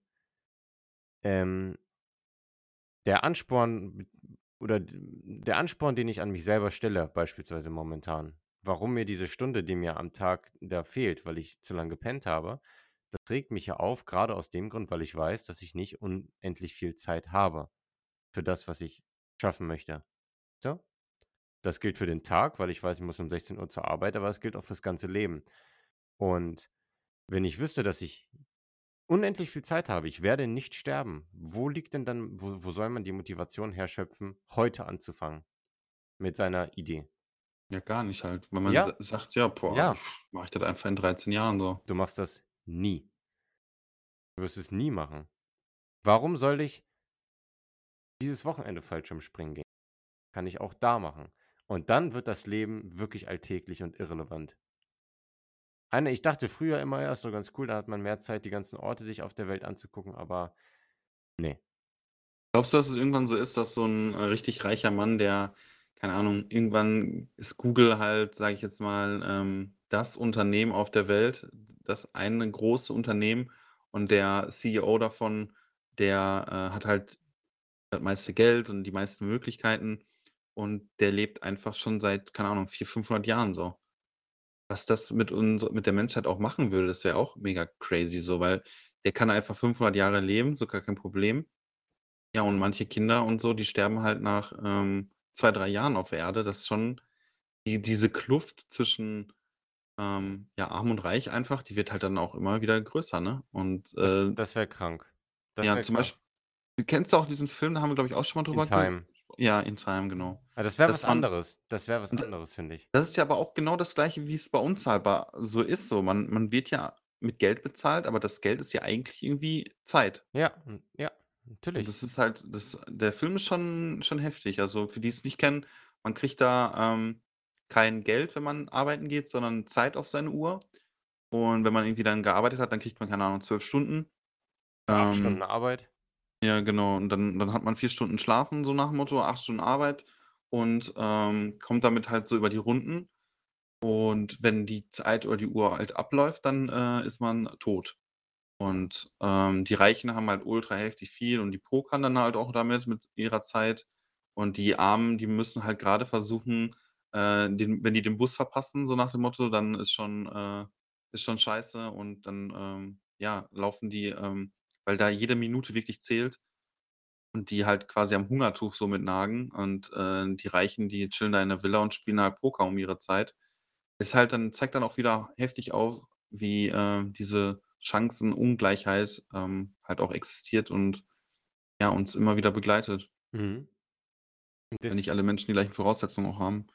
ähm der Ansporn oder der Ansporn, den ich an mich selber stelle, beispielsweise momentan, warum mir diese Stunde, die mir am Tag da fehlt, weil ich zu lang gepennt habe, das regt mich ja auf, grade aus dem Grund, weil ich weiß, dass ich nicht unendlich viel Zeit habe für das, was ich schaffen möchte. So? Das gilt für den Tag, weil ich weiß, ich muss um 16:00 zur Arbeit, aber es gilt auch fürs ganze Leben. Und wenn ich wüsste, dass ich unendlich viel Zeit habe, ich werde nicht sterben, wo liegt denn dann wo wo soll man die Motivation herschöpfen, heute anzufangen mit seiner Idee? Ja, gar nicht halt. Wenn man Ja. sa sagt: „Ja, boah, Ja. mache ich das einfach in 13 Jahren so.“ Du machst das nie. Du wirst es nie machen. Warum soll ich dieses Wochenende Fallschirmspringen gehen? Kann ich auch da machen. Und dann wird das Leben wirklich alltäglich und irrelevant. Eine ich dachte früher immer: „Ja, ist doch ganz cool, da hat man mehr Zeit, die ganzen Orte sich auf der Welt anzugucken“, aber ne. Glaubst du, dass es irgendwann so ist, dass so 'n, äh, richtig reicher Mann, der keine Ahnung, irgendwann ist Google halt, sage ich jetzt mal, ähm, das Unternehmen auf der Welt, das eine große Unternehmen und der CEO davon, der, äh, hat halt das meiste Geld und die meisten Möglichkeiten und der lebt einfach schon seit, keine Ahnung, 400, 500 Jahren so. Was das mit unser mit der Menschheit auch machen würde, das wäre auch mega crazy so, weil der kann einfach 500 Jahre leben, so gar kein Problem. Ja, und manche Kinder und so, die sterben halt nach, ähm, 2, 3 Jahren auf der Erde. Das ist schon die diese Kluft zwischen, ähm, ja, arm und reich einfach, die wird halt dann auch immer wieder größer, ne? Und, Das äh das wäre krank. Das ja, wäre zum krank. Beisp kennst du auch diesen Film, da haben wir, glaube ich, auch schon mal drüber ge Time. ja, In Time, genau. Ja, das wäre was Dass man anderes. Das wäre was und anderes, finde ich. das ist ja aber auch genau das Gleiche, wie's bei uns halt ba so ist so. Man man wird ja mit Geld bezahlt, aber das Geld ist ja eigentlich irgendwie Zeit. Ja, hm, ja, Und natürlich. das ist halt das der Film ist schon schon heftig. Also, für die's nicht kennen, man kriegt da, ähm, kein Geld, wenn man arbeiten geht, sondern Zeit auf seine Uhr. Und wenn man irgendwie dann gearbeitet hat, dann kriegt man, keine Ahnung, 12 Stunden. Für 8 Stunden Ähm Arbeit. ja, genau. Und dann dann hat man 4 Stunden schlafen, so nach dem Motto, 8 Stunden Arbeit und, ähm, kommt damit halt so über die Runden. Und wenn die Zeit oder die Uhr halt abläuft, dann, äh, ist man tot. Und, ähm, die Reichen haben halt ultra heftig viel und die pokern dann halt auch damit mit ihrer Zeit. Und die Armen, die müssen halt grade versuchen, äh, den wenn die den Bus verpassen, so nach dem Motto, dann ist schon äh, ist schon scheiße und dann, ähm, ja, laufen die, ähm weil da jede Minute wirklich zählt und die halt quasi am Hungertuch so mit nagen und, äh, die Reichen, die chillen da in der Villa und spielen halt Poker um ihre Zeit. Ist halt dann zeigt dann auch wieder heftig auf, wie, äh, diese Chancenungleichheit, ähm, halt auch existiert und, ja, uns immer wieder begleitet. Mhm. Und Wenn nicht alle Menschen die gleichen Voraussetzungen auch haben.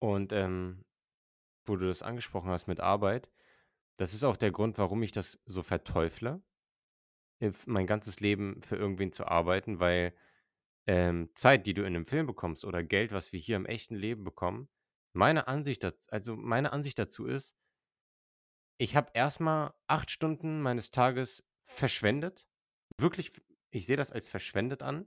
Und, ähm, wo du das angesprochen hast mit Arbeit, das ist auch der Grund, warum ich das so verteufle, mein ganzes Leben für irgendwen zu arbeiten, weil, ähm, Zeit, die du in 'nem Film bekommst oder Geld, was wir hier im echten Leben bekommen meine Ansicht daz also, meine Ansicht dazu ist ich habe erst mal 8 Stunden meines Tages verschwendet. Wirklich ich sehe das als verschwendet an.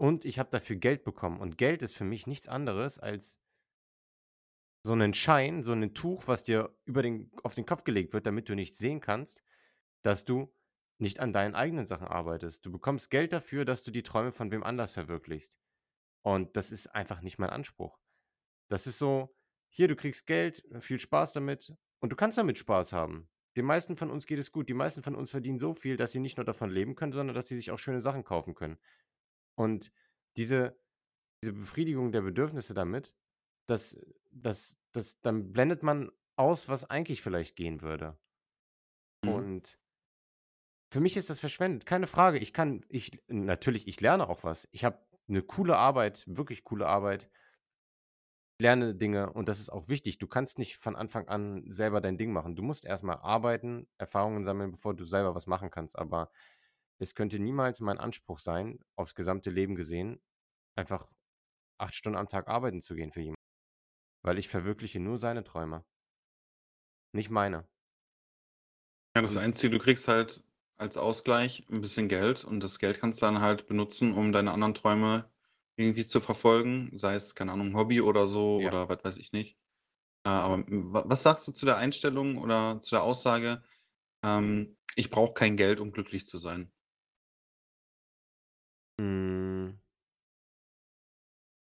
und ich habe dafür Geld bekommen. Und Geld ist für mich nichts anderes als so 'nen Schein, so 'nen Tuch, was dir über den auf den Kopf gelegt wird, damit du nicht sehen kannst, dass du nicht an deinen eigenen Sachen arbeitest. Du bekommst Geld dafür, dass du die Träume von wem anders verwirklichst. Und das ist einfach nicht mein Anspruch. Das ist so: „Hier, du kriegst Geld, viel Spaß damit.“ Und du kannst damit Spaß haben. Den meisten von uns geht es gut. Die meisten von uns verdienen so viel, dass sie nicht nur davon leben können, sondern dass sie sich auch schöne Sachen kaufen können. Und diese diese Befriedigung der Bedürfnisse damit, das das das dann blendet man aus, was eigentlich vielleicht gehen würde. Mhm. Und für mich ist das verschwendet, keine Frage. Ich kann ich natürlich, ich lerne auch was. Ich habe 'ne coole Arbeit, wirklich coole Arbeit. Lerne Dinge und das ist auch wichtig. Du kannst nicht von Anfang an selber dein Ding machen. Du musst erst mal arbeiten, Erfahrungen sammeln, bevor du selber was machen kannst. Aber es könnte niemals mein Anspruch sein, aufs gesamte Leben gesehen, einfach 8 Stunden am Tag arbeiten zu gehen für jemanden. Weil ich verwirkliche nur seine Träume. Nicht meine. Ja, das Einzige, du kriegst halt als Ausgleich 'n bisschen Geld und das Geld kannst du dann halt benutzen, um deine anderen Träume irgendwie zu verfolgen, sei es, keine Ahnung, Hobby oder so Ja. oder was weiß ich nicht. Äh, aber, wa was sagst du zu der Einstellung oder zu der Aussage, ähm: „Ich brauche kein Geld, um glücklich zu sein?“ Hm.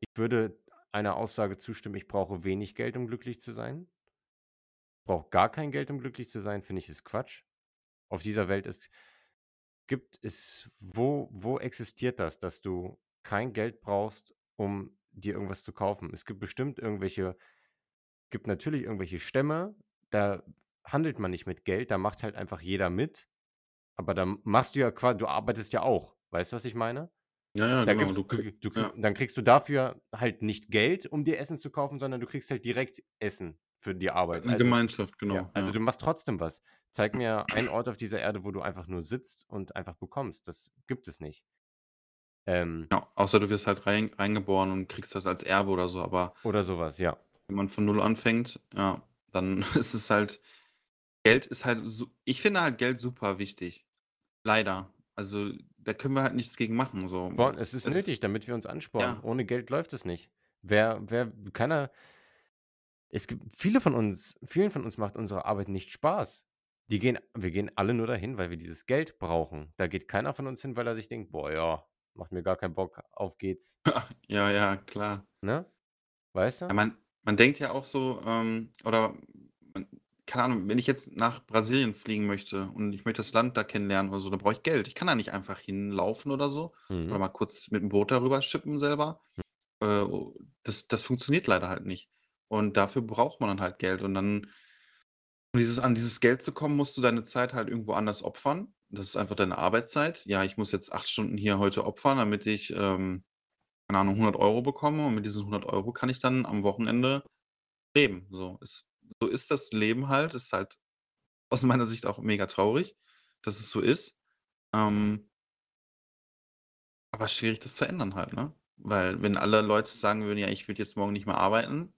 Ich würde einer Aussage zustimmen, ich brauche wenig Geld, um glücklich zu sein. Brauche gar kein Geld, um glücklich zu sein, finde ich, ist Quatsch. Auf dieser Welt ist gibt es wo wo existiert das, dass du kein Geld brauchst, um dir irgendwas zu kaufen? Es gibt bestimmt irgendwelche gibt natürlich irgendwelche Stämme, da handelt man nicht mit Geld, da macht halt einfach jeder mit. Aber dann machst du ja qua du arbeitest ja auch. Weißt du, was ich meine? Ja, ja, Da genau, du du du ja. dann kriegst du dafür halt nicht Geld, um dir Essen zu kaufen, sondern du kriegst halt direkt Essen für die Arbeit. 'ne Also Gemeinschaft, ja, genau, also ja. du machst trotzdem was. Zeig mir einen Ort auf dieser Erde, wo du einfach nur sitzt und einfach bekommst. Das gibt es nicht. Ähm Ja, außer du wirst halt rein reingeboren und kriegst das als Erbe oder so, aber Oder so was, ja. wenn man von 0 anfängt, ja, dann ist es halt Geld ist halt ich finde halt Geld super wichtig. Leider. Also, da können wir halt nichts gegen machen, so. Boah, es ist Es nötig, damit wir uns anspornen. ja. Ohne Geld läuft es nicht. Wer wer keiner es gibt viele von uns vielen von uns macht unsere Arbeit nicht Spaß. Die gehen wir gehen alle nur dahin, weil wir dieses Geld brauchen. Da geht keiner von uns hin, weil er sich denkt: „Boah, ja, macht mir gar keinen Bock, auf geht's.“ Ja, ja, klar. Ne? Weißt Ja, du? man man denkt ja auch so, ähm oder man keine Ahnung, wenn ich jetzt nach Brasilien fliegen möchte und ich möchte das Land da kennenlernen oder so, dann brauche ich Geld. Ich kann da nicht einfach hinlaufen oder so oder Mhm. mal kurz mit'm Boot darüber schippen selber. Hm. Äh, o das das funktioniert leider halt nicht. Und dafür braucht man dann halt Geld und dann um dieses an dieses Geld zu kommen, musst du deine Zeit halt irgendwo anders opfern. Das ist einfach deine Arbeitszeit. Ja, ich muss jetzt 8 Stunden hier heute opfern, damit ich, ähm, keine Ahnung, 100 € bekomme und mit diesen 100 € kann ich dann am Wochenende leben, so. Ist so ist das Leben halt. Ist halt aus meiner Sicht auch mega traurig, dass es so ist. Ähm aber schwierig, das zu ändern halt, ne? Weil wenn alle Leute sagen würden: „Ja, ich würde jetzt morgen nicht mehr arbeiten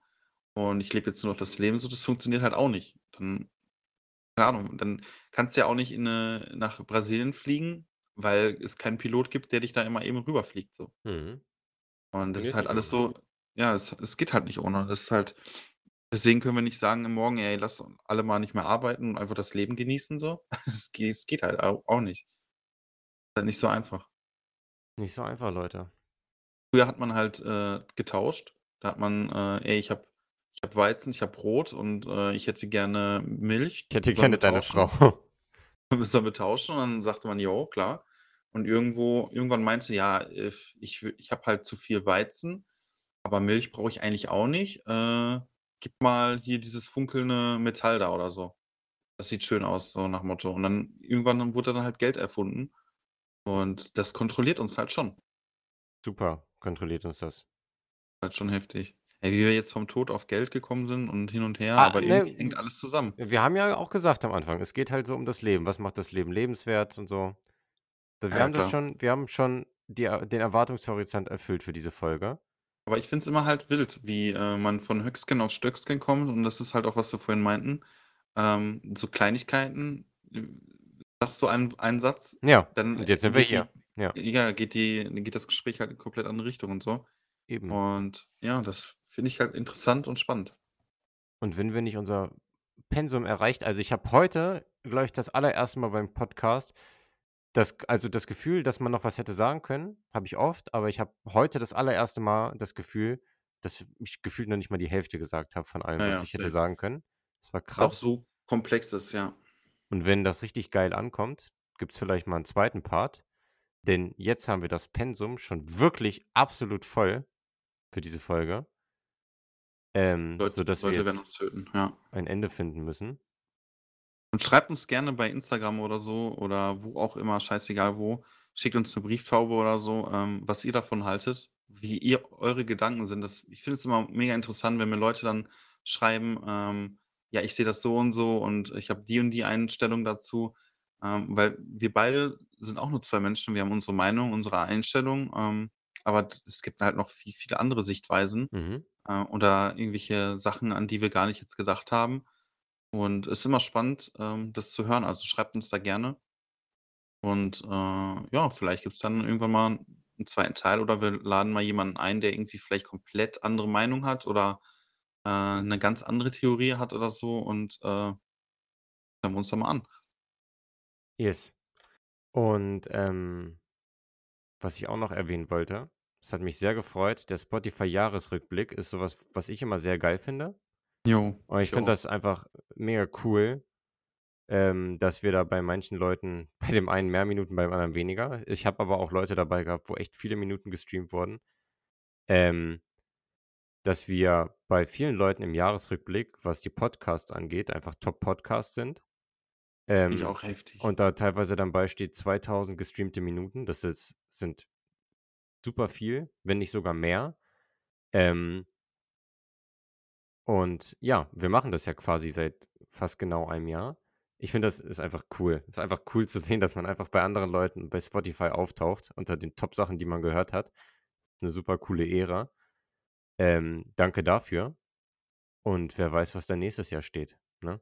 und ich lebe jetzt nur noch das Leben“, so, das funktioniert halt auch nicht. Dann keine Ahnung, dann kannst du ja auch nicht in 'ne nach Brasilien fliegen, weil es keinen Pilot gibt, der dich da immer eben rüberfliegt, so. Mhm. Und das ist Funktioniert halt alles so ja, es es geht halt nicht ohne. Das ist halt deswegen können wir nicht sagen morgen: „Ey, lass alle mal nicht mehr arbeiten und einfach das Leben genießen“, so. Es ge es geht halt au auch nicht. Halt nicht so einfach. Nicht so einfach, Leute. Früher hat man halt, äh, getauscht. Da hat man, äh: „Ey, ich habe ich habe Weizen, ich habe Brot und, äh, ich hätte gerne Milch. Ich hätte gerne deine tauschen?“ Frau. „Sollen wir tauschen?“ Und dann sagte man: „Jo, klar.“ Und irgendwo irgendwann meinte: „Ja, ich ich habe halt zu viel Weizen, aber Milch brauche ich eigentlich auch nicht. Äh, gib mal hier dieses funkelnde Metall da oder so. Das sieht schön aus“, so nach Motto. Und dann irgendwann wurde dann halt Geld erfunden und das kontrolliert uns halt schon. Super, kontrolliert uns das. Halt schon heftig. Wie wir jetzt vom Tod auf Geld gekommen sind und hin und her, Ah, aber ne, irgendwie hängt alles zusammen. wir haben ja auch gesagt am Anfang, es geht halt so um das Leben. Was macht das Leben lebenswert und so. Ja, wir ja, haben das klar. schon wir haben schon die Er den Erwartungshorizont erfüllt für diese Folge. Aber ich finde es immer halt wild, wie, äh, man von Höchstgen auf Stöcksken kommt und das ist halt auch, was wir vorhin meinten. Ähm, so Kleinigkeiten, sagst du einen einen Satz, Ja, dann und jetzt sind wir geht die hier. Ja. ja, geht die geht das Gespräch halt in komplett andere Richtung und so. Eben. Und ja, das finde ich halt interessant und spannend. Und wenn wir nicht unser Pensum erreicht also, ich habe heute, glaube ich, das allererste Mal beim Podcast das also, das Gefühl, dass man noch was hätte sagen können, habe ich oft, aber ich habe heute das allererste Mal das Gefühl, dass ich gefühlt noch nicht mal die Hälfte gesagt habe von allem, Ja, was ja, ich hätte sagen können. Das war Auch krass. so komplex ist, ja. Und wenn das richtig geil ankommt, gibt's vielleicht mal 'n zweiten Part, denn jetzt haben wir das Pensum schon wirklich absolut voll für diese Folge. Ähm, Leut sodass wir Leute werden jetzt uns töten, ja. ein Ende finden müssen. Und schreibt uns gerne bei Instagram oder so oder wo auch immer, scheißegal wo. Schickt uns 'ne Brieftaube oder so, ähm, was ihr davon haltet, wie ihr eure Gedanken sind. Das ich finde es immer mega interessant, wenn mir Leute dann schreiben, ähm: „Ja, ich sehe das so und so und ich habe die und die Einstellung dazu.“ Ähm, weil wir beide sind auch nur 2 Menschen. Wir haben unsere Meinung, unsere Einstellung, ähm, aber es gibt halt noch viel viele andere Sichtweisen, Mhm. Äh, oder irgendwelche Sachen, an die wir gar nicht jetzt gedacht haben. Und ist immer spannend, ähm, das zu hören. Also, schreibt uns da gerne. Und, äh, ja, vielleicht gibt's dann irgendwann mal 'n zweiten Teil oder wir laden mal jemanden ein, der irgendwie vielleicht komplett andere Meinung hat oder, äh, 'ne ganz andere Theorie hat oder so und, äh, hören wir uns da mal an. Yes. Und, ähm, was ich auch noch erwähnen wollte, es hat mich sehr gefreut, der Spotify-Jahresrückblick ist so was, ich immer sehr geil finde. Jo, Und ich finde das einfach mega cool, ähm, dass wir da bei manchen Leuten bei dem einen mehr Minuten, beim anderen weniger ich habe aber auch Leute dabei gehabt, wo echt viele Minuten gestreamt wurden. Ähm dass wir bei vielen Leuten im Jahresrückblick, was die Podcasts angeht, einfach Top-Podcasts sind. Finde ich Ähm, auch heftig. und da teilweise dann bei steht 2000 gestreamte Minuten. Das ist sind super viel, wenn nicht sogar mehr. Ähm und ja, wir machen das ja quasi seit fast genau einem Jahr. Ich finde, das ist einfach cool. Ist einfach cool zu sehen, dass man einfach bei anderen Leuten bei Spotify auftaucht unter den Top-Sachen, die man gehört hat. 'Ne super coole Ehre. Ähm, danke dafür. Und wer weiß, was da nächstes Jahr steht, ne?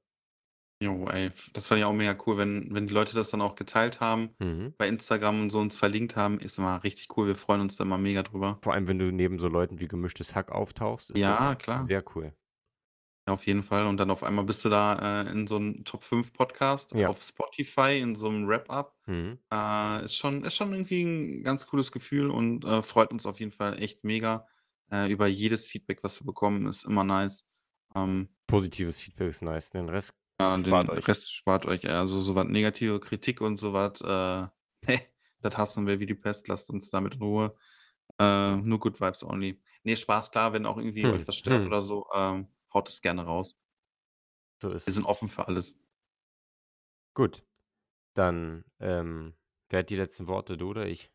Jo, ey, f das fand ich auch mega cool, wenn wenn die Leute das dann auch geteilt haben, Mhm. bei Instagram und so uns verlinkt haben, ist immer richtig cool. Wir freuen uns da immer mega drüber. Vor allem, wenn du neben so Leuten wie Gemischtes Hack auftauchst, ist Ja, das klar. sehr cool. Ja, auf jeden Fall. Und dann auf einmal bist du da, äh, in so 'n Top 5 Podcast Ja. auf Spotify in so 'nem Wrap-Up. Mhm. Äh, ist schon ist schon irgendwie 'n ganz cooles Gefühl und, äh, freut uns auf jeden Fall echt mega, äh, über jedes Feedback, was wir bekommen, ist immer nice. Ähm Positives Feedback ist nice, den Rest Ja, den spart euch. Rest spart euch. Also, so was negative Kritik und so was, äh, das hassen wir wie die Pest. Lasst uns damit in Ruhe. Äh, nur good vibes only. Ne, Spaß, klar, wenn auch irgendwie Hm, euch was stört hm. oder so, ähm, haut es gerne raus. So ist Wir sind offen für alles. Gut, dann, ähm, wer hat die letzten Worte, du oder ich?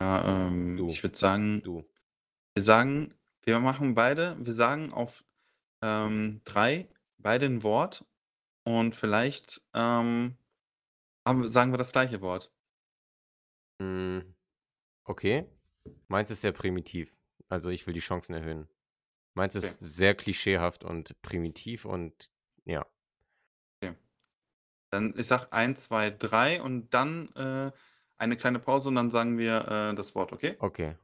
Ja, ähm, Du. ich würde sagen Du. wir sagen wir machen beide wir sagen auf, ähm, 3 beide 'n Wort und vielleicht, ähm, haben sagen wir das gleiche Wort. Hm, okay. Meins ist sehr primitiv. Also, ich will die Chancen erhöhen. Meins Okay. ist sehr klischeehaft und primitiv und ja. Okay. Dann ich sage 1, 2, 3 und dann, äh, eine kleine Pause und dann sagen wir, äh, das Wort, okay? Okay.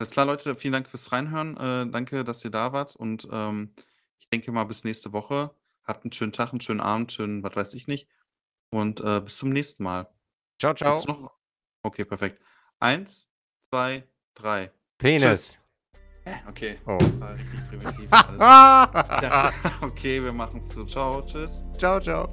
Alles klar, Leute, vielen Dank fürs Reinhören. Äh, danke, dass ihr da wart und, ähm, ich denke mal bis nächste Woche. Habt 'n schönen Tag, 'n schönen Abend, schönen was weiß ich nicht und, äh, bis zum nächsten Mal. Ciao, Willst ciao. du noch okay, perfekt. 1, 2, 3. Penis. Hä? Okay, Oh. das war richtig primitiv. Alles ja, okay, wir machen's so. Ciao, tschüss. Ciao, ciao.